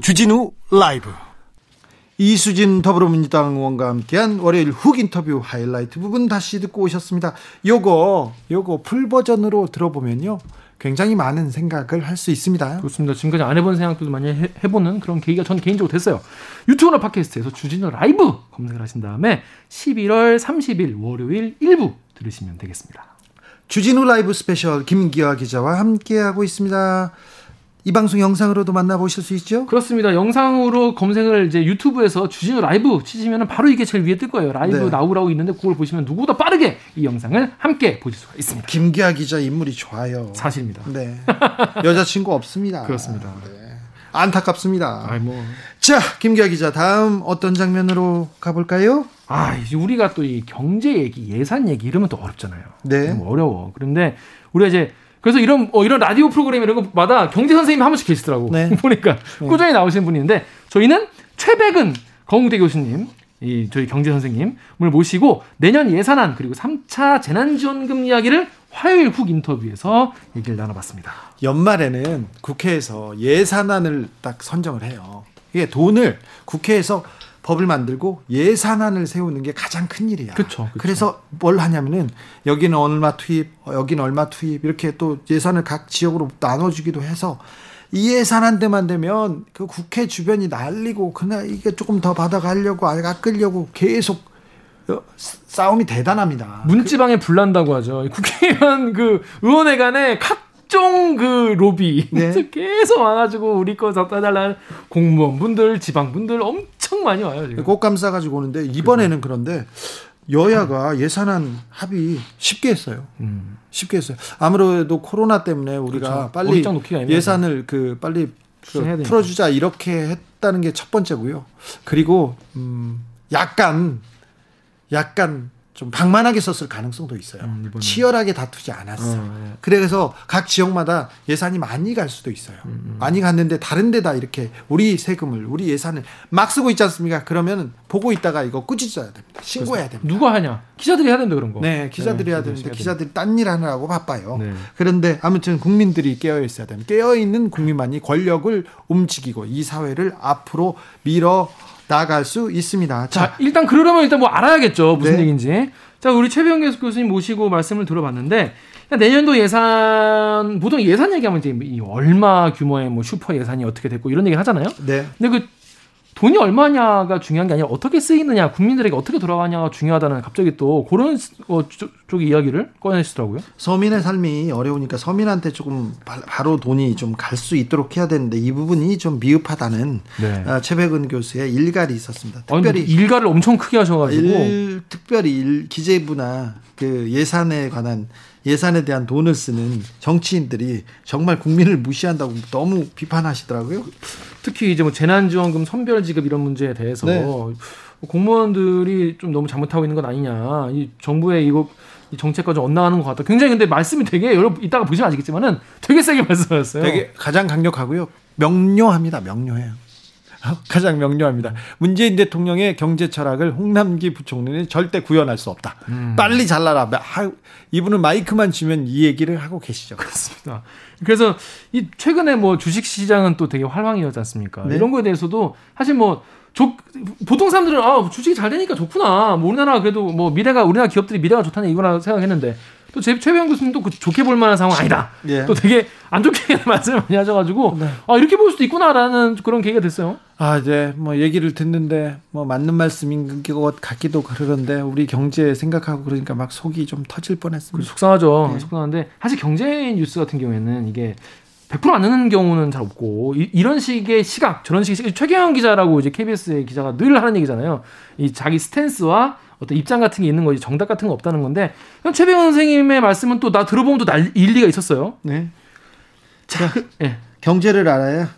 주진우 라이브. 이수진 더불어민주당 의원과 함께한 월요일 훅 인터뷰 하이라이트 부분 다시 듣고 오셨습니다. 요거, 요거 풀 버전으로 들어보면요. 굉장히 많은 생각을 할 수 있습니다. 그렇습니다. 지금까지 안 해본 생각들도 많이 해, 보는 그런 계기가 전 개인적으로 됐어요. 유튜브나 팟캐스트에서 주진우 라이브 검색을 하신 다음에 11월 30일 월요일 1부 들으시면 되겠습니다. 주진우 라이브 스페셜 김기화 기자와 함께하고 있습니다. 이 방송 영상으로도 만나보실 수 있죠? 그렇습니다. 영상으로 검색을 이제 유튜브에서 주진우 라이브 치시면 바로 이게 제일 위에 뜰 거예요. 라이브 네. now라고 있는데 그걸 보시면 누구보다 빠르게 이 영상을 함께 보실 수가 있습니다. 김기화 기자 인물이 좋아요. 사실입니다. 네. 여자친구 없습니다. 그렇습니다. 네. 안타깝습니다. 아이 뭐. 자, 김기화 기자 다음 어떤 장면으로 가볼까요? 아, 우리가 또 이 경제 얘기, 예산 얘기 이러면 또 어렵잖아요. 네. 어려워. 그런데 우리가 이제 그래서 이런 어, 이런 라디오 프로그램 이런 거마다 경제 선생님이 한 번씩 계시더라고. 네. 보니까 네. 꾸준히 나오시는 분인데 저희는 최백은 건국대 교수님 이 저희 경제 선생님을 모시고 내년 예산안 그리고 3차 재난지원금 이야기를 화요일 훅 인터뷰에서 얘기를 나눠봤습니다. 연말에는 국회에서 예산안을 딱 선정을 해요. 이게 돈을 국회에서 법을 만들고 예산안을 세우는 게 가장 큰 일이야. 그렇죠. 그래서 뭘 하냐면은 여기는 얼마 투입, 여기는 얼마 투입 이렇게 또 예산을 각 지역으로 나눠주기도 해서 이 예산안대만 되면 그 국회 주변이 난리고 그날 이게 조금 더 받아가려고 아끌려고 계속 싸움이 대단합니다. 문지방에 불난다고 하죠. 국회의원 그 의원회관에 각종 그 로비 네. 계속 와가지고 우리 거 갖다 달라는 공무원분들, 지방분들 엄청 많이 와요. 지금. 꽃감 싸가지고 오는데 이번에는 그런데 여야가 예산안 합의 쉽게 했어요. 음. 쉽게 했어요. 아무래도 코로나 때문에 우리가 그렇죠. 빨리 예산을 그 빨리 그 풀어주자 이렇게 했다는 게 첫 번째고요. 그리고 음 약간 약간 좀 방만하게 썼을 가능성도 있어요. 음, 치열하게 다투지 않았어. 어, 네. 그래서 각 지역마다 예산이 많이 갈 수도 있어요. 음, 음. 많이 갔는데 다른 데다 이렇게 우리 세금을 우리 예산을 막 쓰고 있지 않습니까? 그러면 보고 있다가 이거 꾸짖어야 됩니다. 신고해야 됩니다. 누가 하냐? 기자들이 해야 된다 그런 거. 네, 기자들이 네, 해야 되는데 기자들이 딴 일 하느라고 바빠요. 네. 그런데 아무튼 국민들이 깨어 있어야 됩니다. 깨어 있는 국민만이 권력을 움직이고 이 사회를 앞으로 밀어 나갈 수 있습니다. 자, 자 일단 그러려면 일단 뭐 알아야겠죠. 무슨 네. 얘기인지. 자, 우리 최병 교수님 모시고 말씀을 들어봤는데 내년도 예산 보통 예산 얘기하면 이제 얼마 규모의 뭐 슈퍼 예산이 어떻게 됐고 이런 얘기 하잖아요. 네. 근데 그 돈이 얼마냐가 중요한 게 아니라 어떻게 쓰이느냐, 국민들에게 어떻게 돌아가냐가 중요하다는 갑자기 또 그런 어, 쪽 이야기를 꺼내시더라고요. 서민의 삶이 어려우니까 서민한테 조금 바, 로 돈이 좀 갈 수 있도록 해야 되는데 이 부분이 좀 미흡하다는 네. 어, 최백은 교수의 일갈이 있었습니다. 특별히 아니, 일갈을 엄청 크게 하셔가지고 일, 특별히 일, 기재부나 그 예산에 관한 예산에 대한 돈을 쓰는 정치인들이 정말 국민을 무시한다고 너무 비판하시더라고요. 특히 이제 뭐 재난지원금 선별지급 이런 문제에 대해서 네. 공무원들이 좀 너무 잘못하고 있는 것 아니냐. 이 정부의 이거 이 정책과 좀 엇나가는 것 같다. 굉장히 근데 말씀이 되게 여러분 이따가 보시면 아시겠지만은 되게 세게 말씀하셨어요. 되게 가장 강력하고요. 명료합니다. 명료해요. 가장 명료합니다. 문재인 대통령의 경제 철학을 홍남기 부총리는 절대 구현할 수 없다. 음. 빨리 잘라라. 이분은 마이크만 주면 이 얘기를 하고 계시죠. 그렇습니다. 그래서 이 최근에 뭐 주식 시장은 또 되게 활황이었지 않습니까? 네. 이런 거에 대해서도 사실 뭐 조, 보통 사람들은 아 주식이 잘 되니까 좋구나. 뭐 우리나라 그래도 뭐 미래가 우리나라 기업들이 미래가 좋다는 이거나 생각했는데 또 제, 최병 교수님도 그 좋게 볼 만한 상황 아니다. 예. 또 되게 안 좋게 말씀을 많이 하셔가지고 네. 아 이렇게 볼 수도 있구나라는 그런 계기가 됐어요. 아 이제 뭐 얘기를 듣는데 뭐 맞는 말씀인 것 같기도 그러는데 우리 경제 생각하고 그러니까 막 속이 좀 터질 뻔했습니다. 속상하죠. 네. 속상한데 사실 경제 뉴스 같은 경우에는 이게 100% 맞는 경우는 잘 없고 이, 런 식의 시각 저런 식의 시각, 최경영 기자라고 이제 KBS의 기자가 늘 하는 얘기잖아요. 이 자기 스탠스와 어떤 입장 같은 게 있는 거지 정답 같은 거 없다는 건데 최병원 선생님의 말씀은 또 나 들어보면 또 날, 일리가 있었어요. 네. 자, 그, 네. 경제를 알아야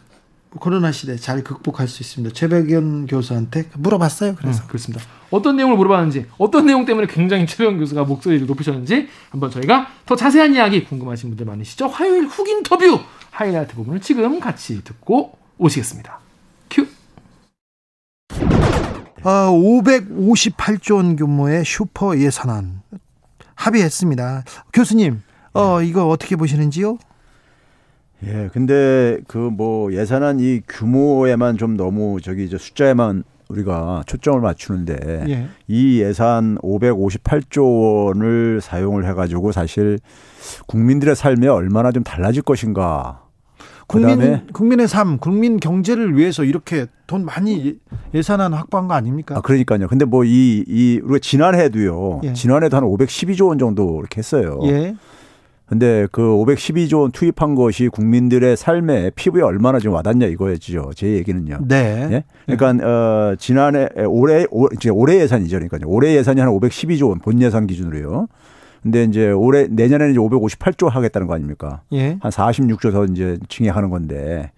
코로나 시대 잘 극복할 수 있습니다. 최백연 교수한테 물어봤어요. 그래서 음, 그렇습니다. 어떤 내용을 물어봤는지, 어떤 내용 때문에 굉장히 최배근 교수가 목소리를 높이셨는지 한번 저희가 더 자세한 이야기 궁금하신 분들 많으시죠? 화요일 훅 인터뷰 하이라이트 부분을 지금 같이 듣고 오시겠습니다. 큐. 어, 558조 원 규모의 슈퍼 예산안 합의했습니다. 교수님, 어, 네. 이거 어떻게 보시는지요? 예, 근데 그 뭐 예산안 이 규모에만 좀 너무 저기 저 숫자에만 우리가 초점을 맞추는데 예. 이 예산 558조 원을 사용을 해가지고 사실 국민들의 삶에 얼마나 좀 달라질 것인가. 국민 국민의 삶, 국민 경제를 위해서 이렇게 돈 많이 예산안 확보한 거 아닙니까? 아, 그러니까요. 근데 뭐 이 이 우리가 지난해도요. 예. 지난해도 한 512조 원 정도 이렇게 했어요. 예. 근데 그 512조 원 투입한 것이 국민들의 삶에 피부에 얼마나 좀 와닿냐 이거였죠. 제 얘기는요. 네. 예? 그러니까 네. 어 지난해 올해 이제 올해 예산이죠. 그러니까 올해 예산이 한 512조 원 본 예산 기준으로요. 근데 이제 올해 내년에는 이제 558조 하겠다는 거 아닙니까? 예. 한 46조 더 이제 증액하는 건데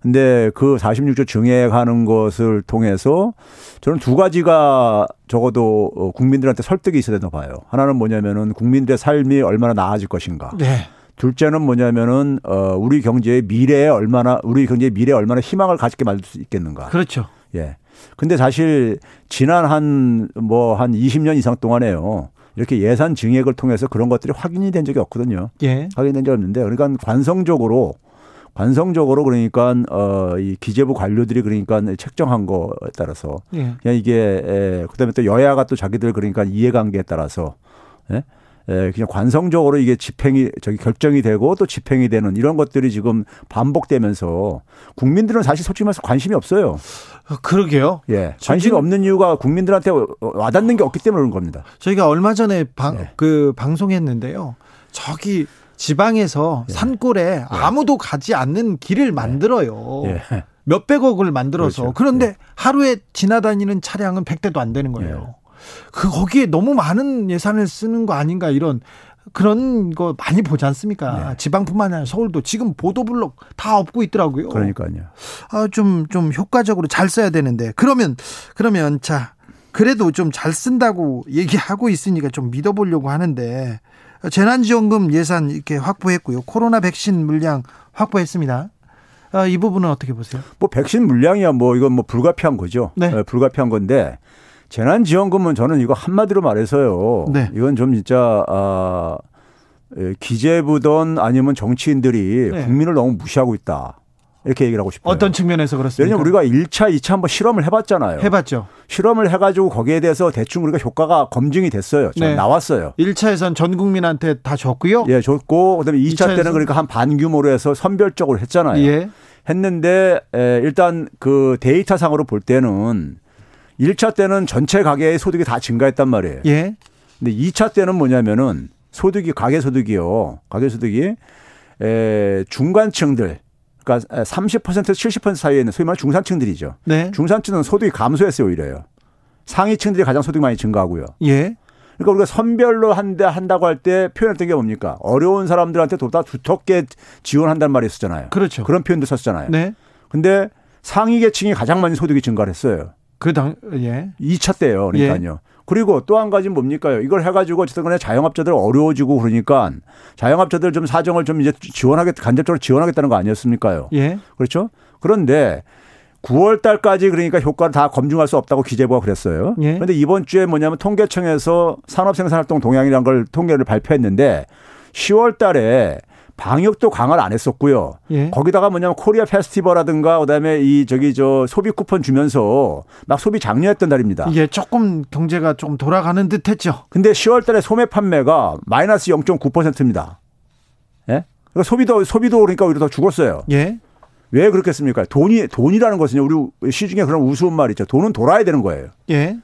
근데 그 46조 증액하는 것을 통해서 저는 두 가지가 적어도 어, 국민들한테 설득이 있어야 된다고 봐요. 하나는 뭐냐면은 국민들의 삶이 얼마나 나아질 것인가. 네. 둘째는 뭐냐면은 어 우리 경제의 미래에 얼마나 우리 경제의 미래에 얼마나 희망을 가지게 만들 수 있겠는가. 그렇죠. 예. 근데 사실 지난 한 뭐한 뭐 한 20년 이상 동안에요. 이렇게 예산 증액을 통해서 그런 것들이 확인이 된 적이 없거든요. 예. 확인된 적이 없는데 그러니까 관성적으로 관성적으로 그러니까 어이 기재부 관료들이 그러니까 책정한 거에 따라서 예. 그냥 이게 에, 그다음에 또 여야가 또 자기들 그러니까 이해관계에 따라서 예? 에, 그냥 관성적으로 이게 집행이 저기 결정이 되고 또 집행이 되는 이런 것들이 지금 반복되면서 국민들은 사실 솔직히 말해서 관심이 없어요. 어, 그러게요. 예. 관심이 없는 이유가 국민들한테 와닿는 게 없기 때문에 그런 겁니다. 저희가 얼마 전에 방, 네. 그 방송했는데요. 저기 지방에서 예. 산골에 예. 아무도 가지 않는 길을 예. 만들어요. 예. 몇백억을 만들어서 그렇죠. 그런데 예. 하루에 지나다니는 차량은 100대도 안 되는 거예요. 예. 그 거기에 너무 많은 예산을 쓰는 거 아닌가 이런 그런 거 많이 보지 않습니까? 네. 지방뿐만 아니라 서울도 지금 보도블록 다 없고 있더라고요. 그러니까요. 아, 좀, 좀 효과적으로 잘 써야 되는데. 그러면, 그러면 자, 그래도 좀 잘 쓴다고 얘기하고 있으니까 좀 믿어보려고 하는데 재난지원금 예산 이렇게 확보했고요. 코로나 백신 물량 확보했습니다. 아, 이 부분은 어떻게 보세요? 뭐 백신 물량이야 뭐 이건 뭐 불가피한 거죠. 네. 네, 불가피한 건데 재난지원금은 저는 이거 한마디로 말해서요. 네. 이건 좀 진짜 아 기재부든 아니면 정치인들이 네. 국민을 너무 무시하고 있다. 이렇게 얘기를 하고 싶어요. 어떤 측면에서 그렇습니까? 왜냐면 우리가 1차, 2차 한번 실험을 해봤잖아요. 해봤죠. 실험을 해가지고 거기에 대해서 대충 우리가 효과가 검증이 됐어요. 네. 나왔어요. 1차에선 전 국민한테 다 줬고요. 예, 줬고 그다음에 2차 2차에서... 때는 그러니까 한 반 규모로 해서 선별적으로 했잖아요. 예. 했는데 에, 일단 그 데이터상으로 볼 때는 1차 때는 전체 가계의 소득이 다 증가했단 말이에요. 예. 근데 2차 때는 뭐냐면은 소득이 가계 소득이요. 가계 소득이 에, 중간층들 그러니까 30%에서 70% 사이에 있는 소위 말하는 중산층들이죠. 네. 중산층은 소득이 감소했어요, 오히려요. 상위층들이 가장 소득이 많이 증가하고요. 예. 그러니까 우리가 선별로 한다 한다고 할 때 표현했던 게 뭡니까? 어려운 사람들한테 보다 두텁게 지원한다는 말이 있었잖아요. 그렇죠. 그런 표현도 썼잖아요. 네. 근데 상위 계층이 가장 많이 소득이 증가를 했어요. 그 당, 예. 2차 때요. 그러니까요. 예. 그리고 또 한 가지는 뭡니까요? 이걸 해가지고 어쨌든 간에 자영업자들 어려워지고 그러니까 자영업자들 좀 사정을 좀 이제 지원하겠, 간접적으로 지원하겠다는 거 아니었습니까요? 예. 그렇죠? 그런데 9월 달까지 그러니까 효과를 다 검증할 수 없다고 기재부가 그랬어요. 예. 그런데 이번 주에 뭐냐면 통계청에서 산업생산활동 동향이라는 걸 통계를 발표했는데 10월 달에 방역도 강화를 안 했었고요. 예. 거기다가 뭐냐면 코리아 페스티벌라든가 그다음에 이 저기 저 소비 쿠폰 주면서 막 소비 장려했던 달입니다. 예, 조금 경제가 좀 돌아가는 듯했죠. 근데 10월 달에 소매 판매가 마이너스 0.9%입니다. 예? 그러니까 소비도 소비도 그러니까 오히려 더 죽었어요. 예. 왜 그렇겠습니까? 돈이 돈이라는 것은 우리 시중에 그런 우스운 말 있죠. 돈은 돌아야 되는 거예요. 예.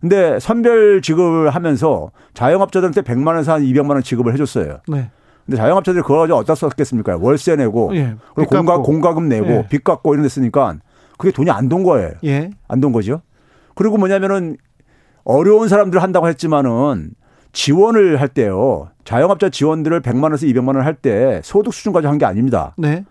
근데 선별 지급을 하면서 자영업자들한테 100만 원에서 한 200만 원 지급을 해줬어요. 네. 근데 자영업자들이 그거 가지고 어디다 썼겠습니까? 월세 내고 예, 그리고 공과, 공과금 내고 예. 빚 갚고 이런 데 쓰니까 그게 돈이 안 돈 거예요. 예. 안돈 거죠. 그리고 뭐냐면은 어려운 사람들 한다고 했지만은 지원을 할 때요. 자영업자 지원들을 100만 원에서 200만 원 할 때 소득 수준까지 한 게 아닙니다. 네.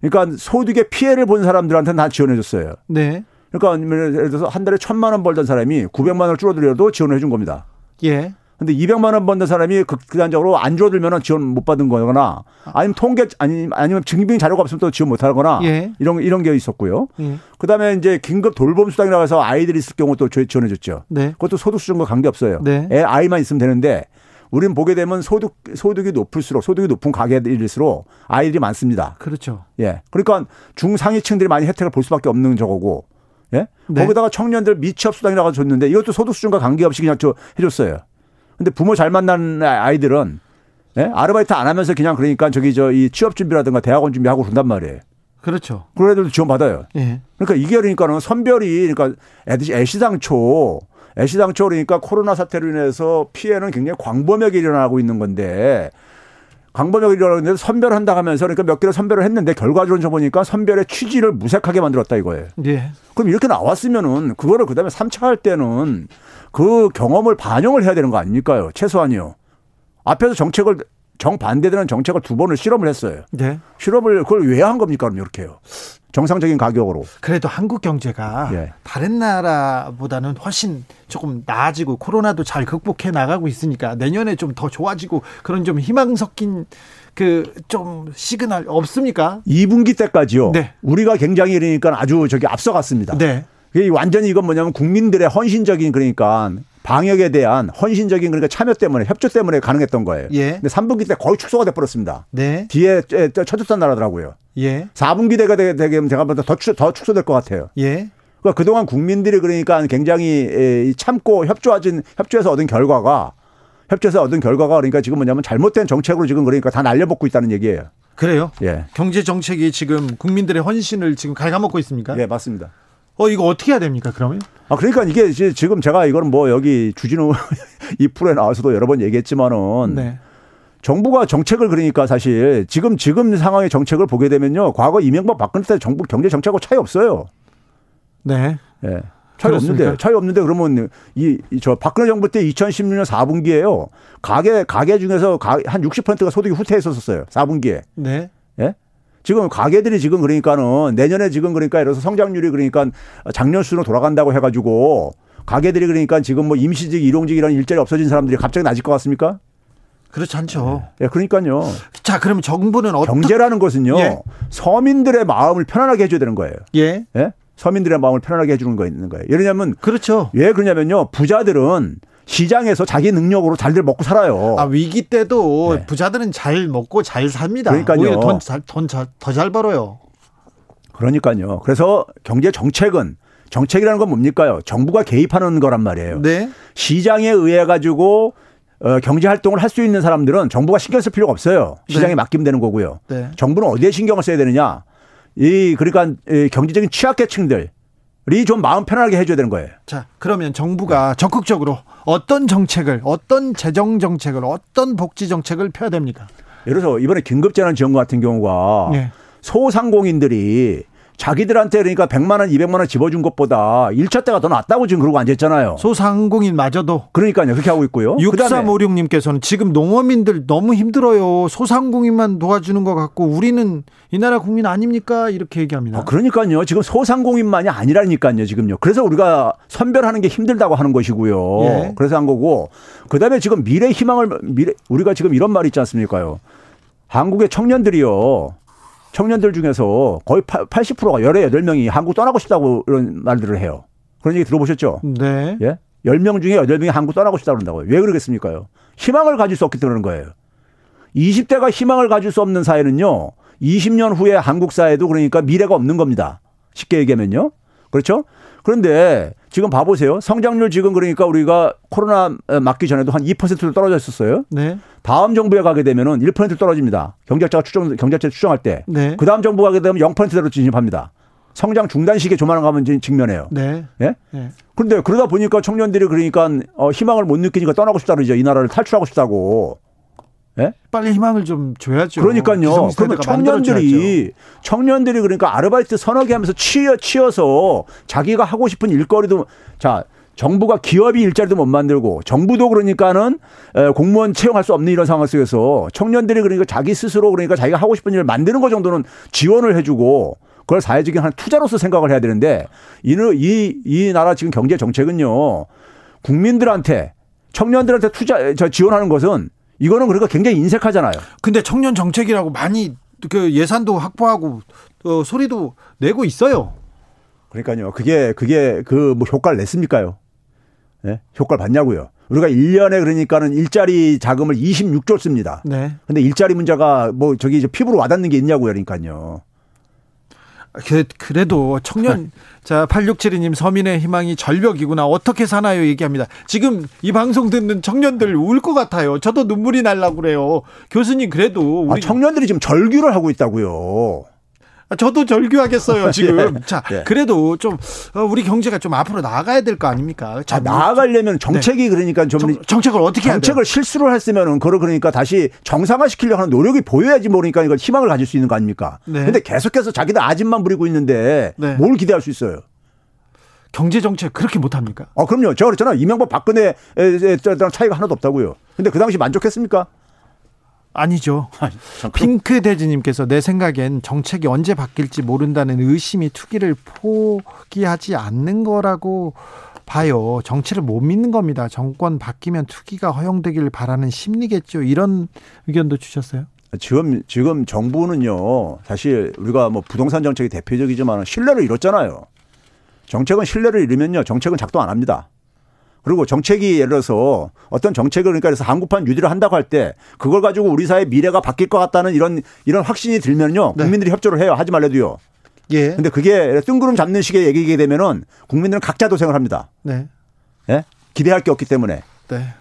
그러니까 소득의 피해를 본 사람들한테는 다 지원해 줬어요. 네. 그러니까 예를 들어서 한 달에 천만 원 벌던 사람이 900만 원을 줄어들여도 지원을 해준 겁니다. 예. 근데 200만 원 버는 사람이 극단적으로 안 줄어들면 지원 못 받은 거거나 아니면 통계 아니 아니면 증빙 자료가 없으면 또 지원 못 하거나 예. 이런 이런 게 있었고요. 예. 그다음에 이제 긴급 돌봄 수당이라고 해서 아이들이 있을 경우 또 지원해 줬죠. 네. 그것도 소득 수준과 관계 없어요. 네. 애 아이만 있으면 되는데 우리는 보게 되면 소득 소득이 높을수록 소득이 높은 가게일수록 아이들이 많습니다. 그렇죠. 예. 그러니까 중상위층들이 많이 혜택을 볼 수밖에 없는 저거고 예? 네. 거기다가 청년들 미취업 수당이라고 줬는데 이것도 소득 수준과 관계없이 그냥 저 해줬어요. 근데 부모 잘 만난 아이들은 예? 아르바이트 안 하면서 그냥 그러니까 저기 저 이 취업 준비라든가 대학원 준비하고 그런단 말이에요. 그렇죠. 그런 애들도 지원 받아요. 예. 그러니까 이게 그러니까는 선별이 그러니까 애시당초 애시당초 그러니까 코로나 사태로 인해서 피해는 굉장히 광범위하게 일어나고 있는 건데 광범위하게 선별한다 하면서 그러니까 몇 개를 선별을 했는데 결과적으로 보니까 선별의 취지를 무색하게 만들었다 이거예요. 예. 그럼 이렇게 나왔으면은 그거를 그다음에 3차 할 때는 그 경험을 반영을 해야 되는 거 아닙니까요? 최소한이요. 앞에서 정책을 정반대되는 정책을 두 번을 실험을 했어요. 네. 실험을 그걸 왜 한 겁니까? 그럼 이렇게요. 정상적인 가격으로. 그래도 한국 경제가 예. 다른 나라보다는 훨씬 조금 나아지고 코로나도 잘 극복해 나가고 있으니까 내년에 좀 더 좋아지고 그런 좀 희망 섞인 그 좀 시그널 없습니까? 2분기 때까지요. 네. 우리가 굉장히 그러니까 아주 저기 앞서갔습니다. 네. 완전히 이건 뭐냐면 국민들의 헌신적인 그러니까 방역에 대한 헌신적인 그러니까 참여 때문에 협조 때문에 가능했던 거예요. 예. 근데 3분기 때 거의 축소가 돼 버렸습니다. 네. 뒤에 쳐줬던 나라더라고요. 예. 4분기 때가 되면 제가 더, 더 축소될 것 같아요. 예. 그러니까 그동안 국민들이 그러니까 굉장히 참고 협조하진 협조해서 얻은 결과가 협조해서 얻은 결과가 그러니까 지금 뭐냐면 잘못된 정책으로 지금 그러니까 다 날려먹고 있다는 얘기예요. 그래요? 예. 경제 정책이 지금 국민들의 헌신을 지금 갉아먹고 있습니까? 예, 맞습니다. 어 이거 어떻게 해야 됩니까? 그러면? 아 그러니까 이게 지금 제가 이거는 뭐 여기 주진우 이 프로에 나와서도 여러 번 얘기했지만은 네. 정부가 정책을 그러니까 사실 지금 지금 상황의 정책을 보게 되면요 과거 이명박 박근혜 때 정부 경제 정책하고 차이 없어요. 네. 예. 차이 그렇습니까? 없는데 차이 없는데 그러면 이 저 박근혜 정부 때 2016년 4분기에요 가계 가계 중에서 한 60%가 소득이 후퇴했었어요 4분기에. 네. 예? 지금 가게들이 지금 그러니까는 내년에 지금 그러니까 이래서 성장률이 그러니까 작년 수준으로 돌아간다고 해가지고 가게들이 그러니까 지금 뭐 임시직, 일용직이라는 일자리 없어진 사람들이 갑자기 낮을 것 같습니까? 그렇지 않죠. 예, 네, 그러니까요. 자, 그러면 정부는 어떤 경제라는 것은요. 예. 서민들의 마음을 편안하게 해줘야 되는 거예요. 예. 예? 서민들의 마음을 편안하게 해주는 거 있는 거예요. 예를 들면 그렇죠. 왜 그러냐면요. 부자들은 시장에서 자기 능력으로 잘들 먹고 살아요. 아, 위기 때도 네. 부자들은 잘 먹고 잘 삽니다. 그러니까요. 돈더 잘 벌어요. 그러니까요. 그래서 경제 정책은 정책이라는 건 뭡니까요? 정부가 개입하는 거란 말이에요. 네. 시장에 의해 가지고 어, 경제 활동을 할 수 있는 사람들은 정부가 신경 쓸 필요가 없어요. 시장에 네. 맡기면 되는 거고요. 네. 정부는 어디에 신경을 써야 되느냐? 이 그러니까 이 경제적인 취약계층들 좀 마음 편하게 해줘야 되는 거예요. 자, 그러면 정부가 적극적으로 어떤 정책을, 어떤 재정 정책을, 어떤 복지 정책을 펴야 됩니까? 예를 들어서 이번에 긴급재난지원금 같은 경우가 네. 소상공인들이 자기들한테 그러니까 100만 원, 200만 원 집어준 것보다 1차 때가 더 낫다고 지금 그러고 앉았잖아요. 소상공인마저도. 그러니까요. 그렇게 하고 있고요. 6356님께서는 지금 농어민들 너무 힘들어요. 소상공인만 도와주는 것 같고 우리는 이 나라 국민 아닙니까? 이렇게 얘기합니다. 아, 그러니까요. 지금 소상공인만이 아니라니까요. 지금요. 그래서 우리가 선별하는 게 힘들다고 하는 것이고요. 예. 그래서 한 거고 그다음에 지금 미래 희망을 미래 우리가 지금 이런 말이 있지 않습니까요? 한국의 청년들이요. 청년들 중에서 거의 80%가 18명이 한국 떠나고 싶다고 이런 말들을 해요. 그런 얘기 들어보셨죠? 네. 예? 10명 중에 8명이 한국 떠나고 싶다고 그런다고요. 왜 그러겠습니까요? 희망을 가질 수 없기 때문에 그런 거예요. 20대가 희망을 가질 수 없는 사회는요. 20년 후에 한국 사회도 그러니까 미래가 없는 겁니다. 쉽게 얘기하면요. 그렇죠? 그런데 지금 봐보세요. 성장률 지금 그러니까 우리가 코로나 맞기 전에도 한 2%로 떨어져 있었어요. 네. 다음 정부에 가게 되면은 1% 떨어집니다. 경제학자가 추정, 경제학자 추정할 때. 네. 그 다음 정부 가게 되면 0%대로 진입합니다. 성장 중단 시기에 조만간 가면 직면해요. 네. 예? 네. 그런데 그러다 보니까 청년들이 그러니까 어, 희망을 못 느끼니까 떠나고 싶다 그러죠. 이 나라를 탈출하고 싶다고. 예? 빨리 희망을 좀 줘야죠. 그러니까요. 그러면 청년들이 청년들이 그러니까 아르바이트 서너 개 하면서 치여 치여서 자기가 하고 싶은 일거리도 자 정부가 기업이 일자리도 못 만들고 정부도 그러니까는 공무원 채용할 수 없는 이런 상황 속에서 청년들이 그러니까 자기 스스로 그러니까 자기가 하고 싶은 일을 만드는 것 정도는 지원을 해주고 그걸 사회적인 한 투자로서 생각을 해야 되는데 이이 이 나라 지금 경제 정책은요 국민들한테 청년들한테 투자 저 지원하는 것은 이거는 그러니까 굉장히 인색하잖아요. 근데 청년 정책이라고 많이 그 예산도 확보하고 어, 소리도 내고 있어요. 그러니까요. 그게 그게 그 뭐 효과를 냈습니까요? 예? 네? 효과를 봤냐고요. 우리가 1년에 그러니까는 일자리 자금을 26조 씁니다. 네. 근데 일자리 문제가 뭐 저기 피부로 와닿는 게 있냐고요. 그러니까요. 그, 그래도 청년 자 8672님 서민의 희망이 절벽이구나 어떻게 사나요 얘기합니다. 지금 이 방송 듣는 청년들 울 것 같아요. 저도 눈물이 날라 그래요. 교수님 그래도 우리 아, 청년들이 지금 절규를 하고 있다고요. 아, 저도 절규하겠어요 지금. 예. 자, 예. 그래도 좀 어, 우리 경제가 좀 앞으로 나가야 될 거 아닙니까? 자, 아, 나아가려면 정책이 네. 그러니까 좀 정, 책을 어떻게 정책을 실수를 했으면은 그러 그러니까 다시 정상화 시키려고 하는 노력이 보여야지 모르니까 이걸 희망을 가질 수 있는 거 아닙니까? 네. 근데 계속해서 자기들 아집만 부리고 있는데 네. 뭘 기대할 수 있어요? 경제 정책 그렇게 못 합니까? 아, 그럼요. 제가 그랬잖아요. 이명박 박근혜 차이가 하나도 없다고요. 근데 그 당시 만족했습니까? 아니죠. 핑크 대지님께서 내 생각엔 정책이 언제 바뀔지 모른다는 의심이 투기를 포기하지 않는 거라고 봐요. 정치를 못 믿는 겁니다. 정권 바뀌면 투기가 허용되기를 바라는 심리겠죠. 이런 의견도 주셨어요. 지금 지금 정부는요. 사실 우리가 뭐 부동산 정책이 대표적이지만 신뢰를 잃었잖아요. 정책은 신뢰를 잃으면요. 정책은 작동 안 합니다. 그리고 정책이 예를 들어서 어떤 정책을 그러니까 그래서 한국판 유지를 한다고 할 때 그걸 가지고 우리 사회 미래가 바뀔 것 같다는 이런 이런 확신이 들면요 네. 국민들이 협조를 해요 하지 말래도요. 예. 근데 그게 뜬구름 잡는 식의 얘기게 되면은 국민들은 각자 도생을 합니다. 네. 예? 기대할 게 없기 때문에. 네.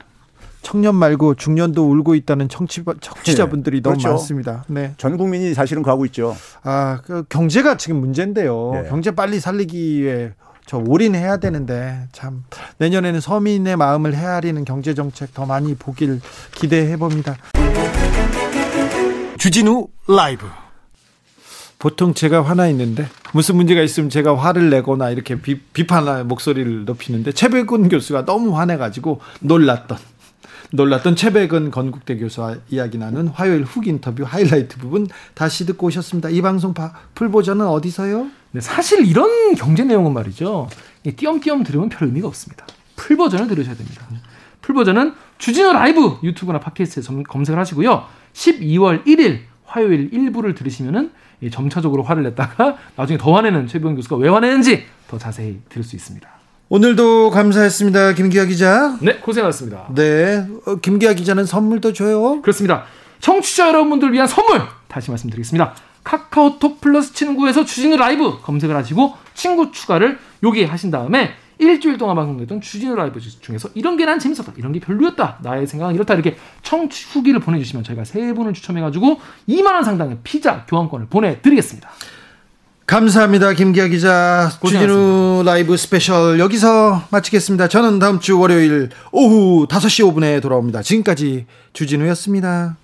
청년 말고 중년도 울고 있다는 청취, 청취자분들이 네. 너무 그렇죠. 많습니다. 네. 전 국민이 사실은 가고 있죠. 아, 그 경제가 지금 문제인데요. 네. 경제 빨리 살리기 위해 저 올인해야 되는데 참 내년에는 서민의 마음을 헤아리는 경제 정책 더 많이 보길 기대해 봅니다. 주진우 라이브. 보통 제가 화나 있는데 무슨 문제가 있으면 제가 화를 내거나 이렇게 비, 비판할 목소리를 높이는데 최백운 교수가 너무 화내가지고 놀랐던 놀랐던 최백은 건국대 교수와 이야기 나눈 화요일 훅 인터뷰 하이라이트 부분 다시 듣고 오셨습니다. 이 방송 풀 버전은 어디서요? 네, 사실 이런 경제 내용은 말이죠. 띄엄띄엄 들으면 별 의미가 없습니다. 풀 버전을 들으셔야 됩니다. 풀 버전은 주진우 라이브 유튜브나 팟캐스트에 검색을 하시고요. 12월 1일 화요일 1부를 들으시면은 점차적으로 화를 냈다가 나중에 더 화내는 최배근 교수가 왜 화내는지 더 자세히 들을 수 있습니다. 오늘도 감사했습니다. 김기화 기자. 네, 고생하셨습니다. 네. 어, 김기화 기자는 선물도 줘요. 그렇습니다. 청취자 여러분들 위한 선물 다시 말씀드리겠습니다. 카카오톡 플러스 친구에서 주진우 라이브 검색을 하시고 친구 추가를 여기 하신 다음에 일주일 동안 방송됐던 주진우 라이브 중에서 이런 게 난 재밌었다. 이런 게 별로였다. 나의 생각은 이렇다. 이렇게 청취 후기를 보내주시면 저희가 세 분을 추첨해가지고 2만원 상당의 피자 교환권을 보내드리겠습니다. 감사합니다. 김기화 기자. 주진우 라이브 스페셜 여기서 마치겠습니다. 저는 다음 주 월요일 오후 5시 5분에 돌아옵니다. 지금까지 주진우였습니다.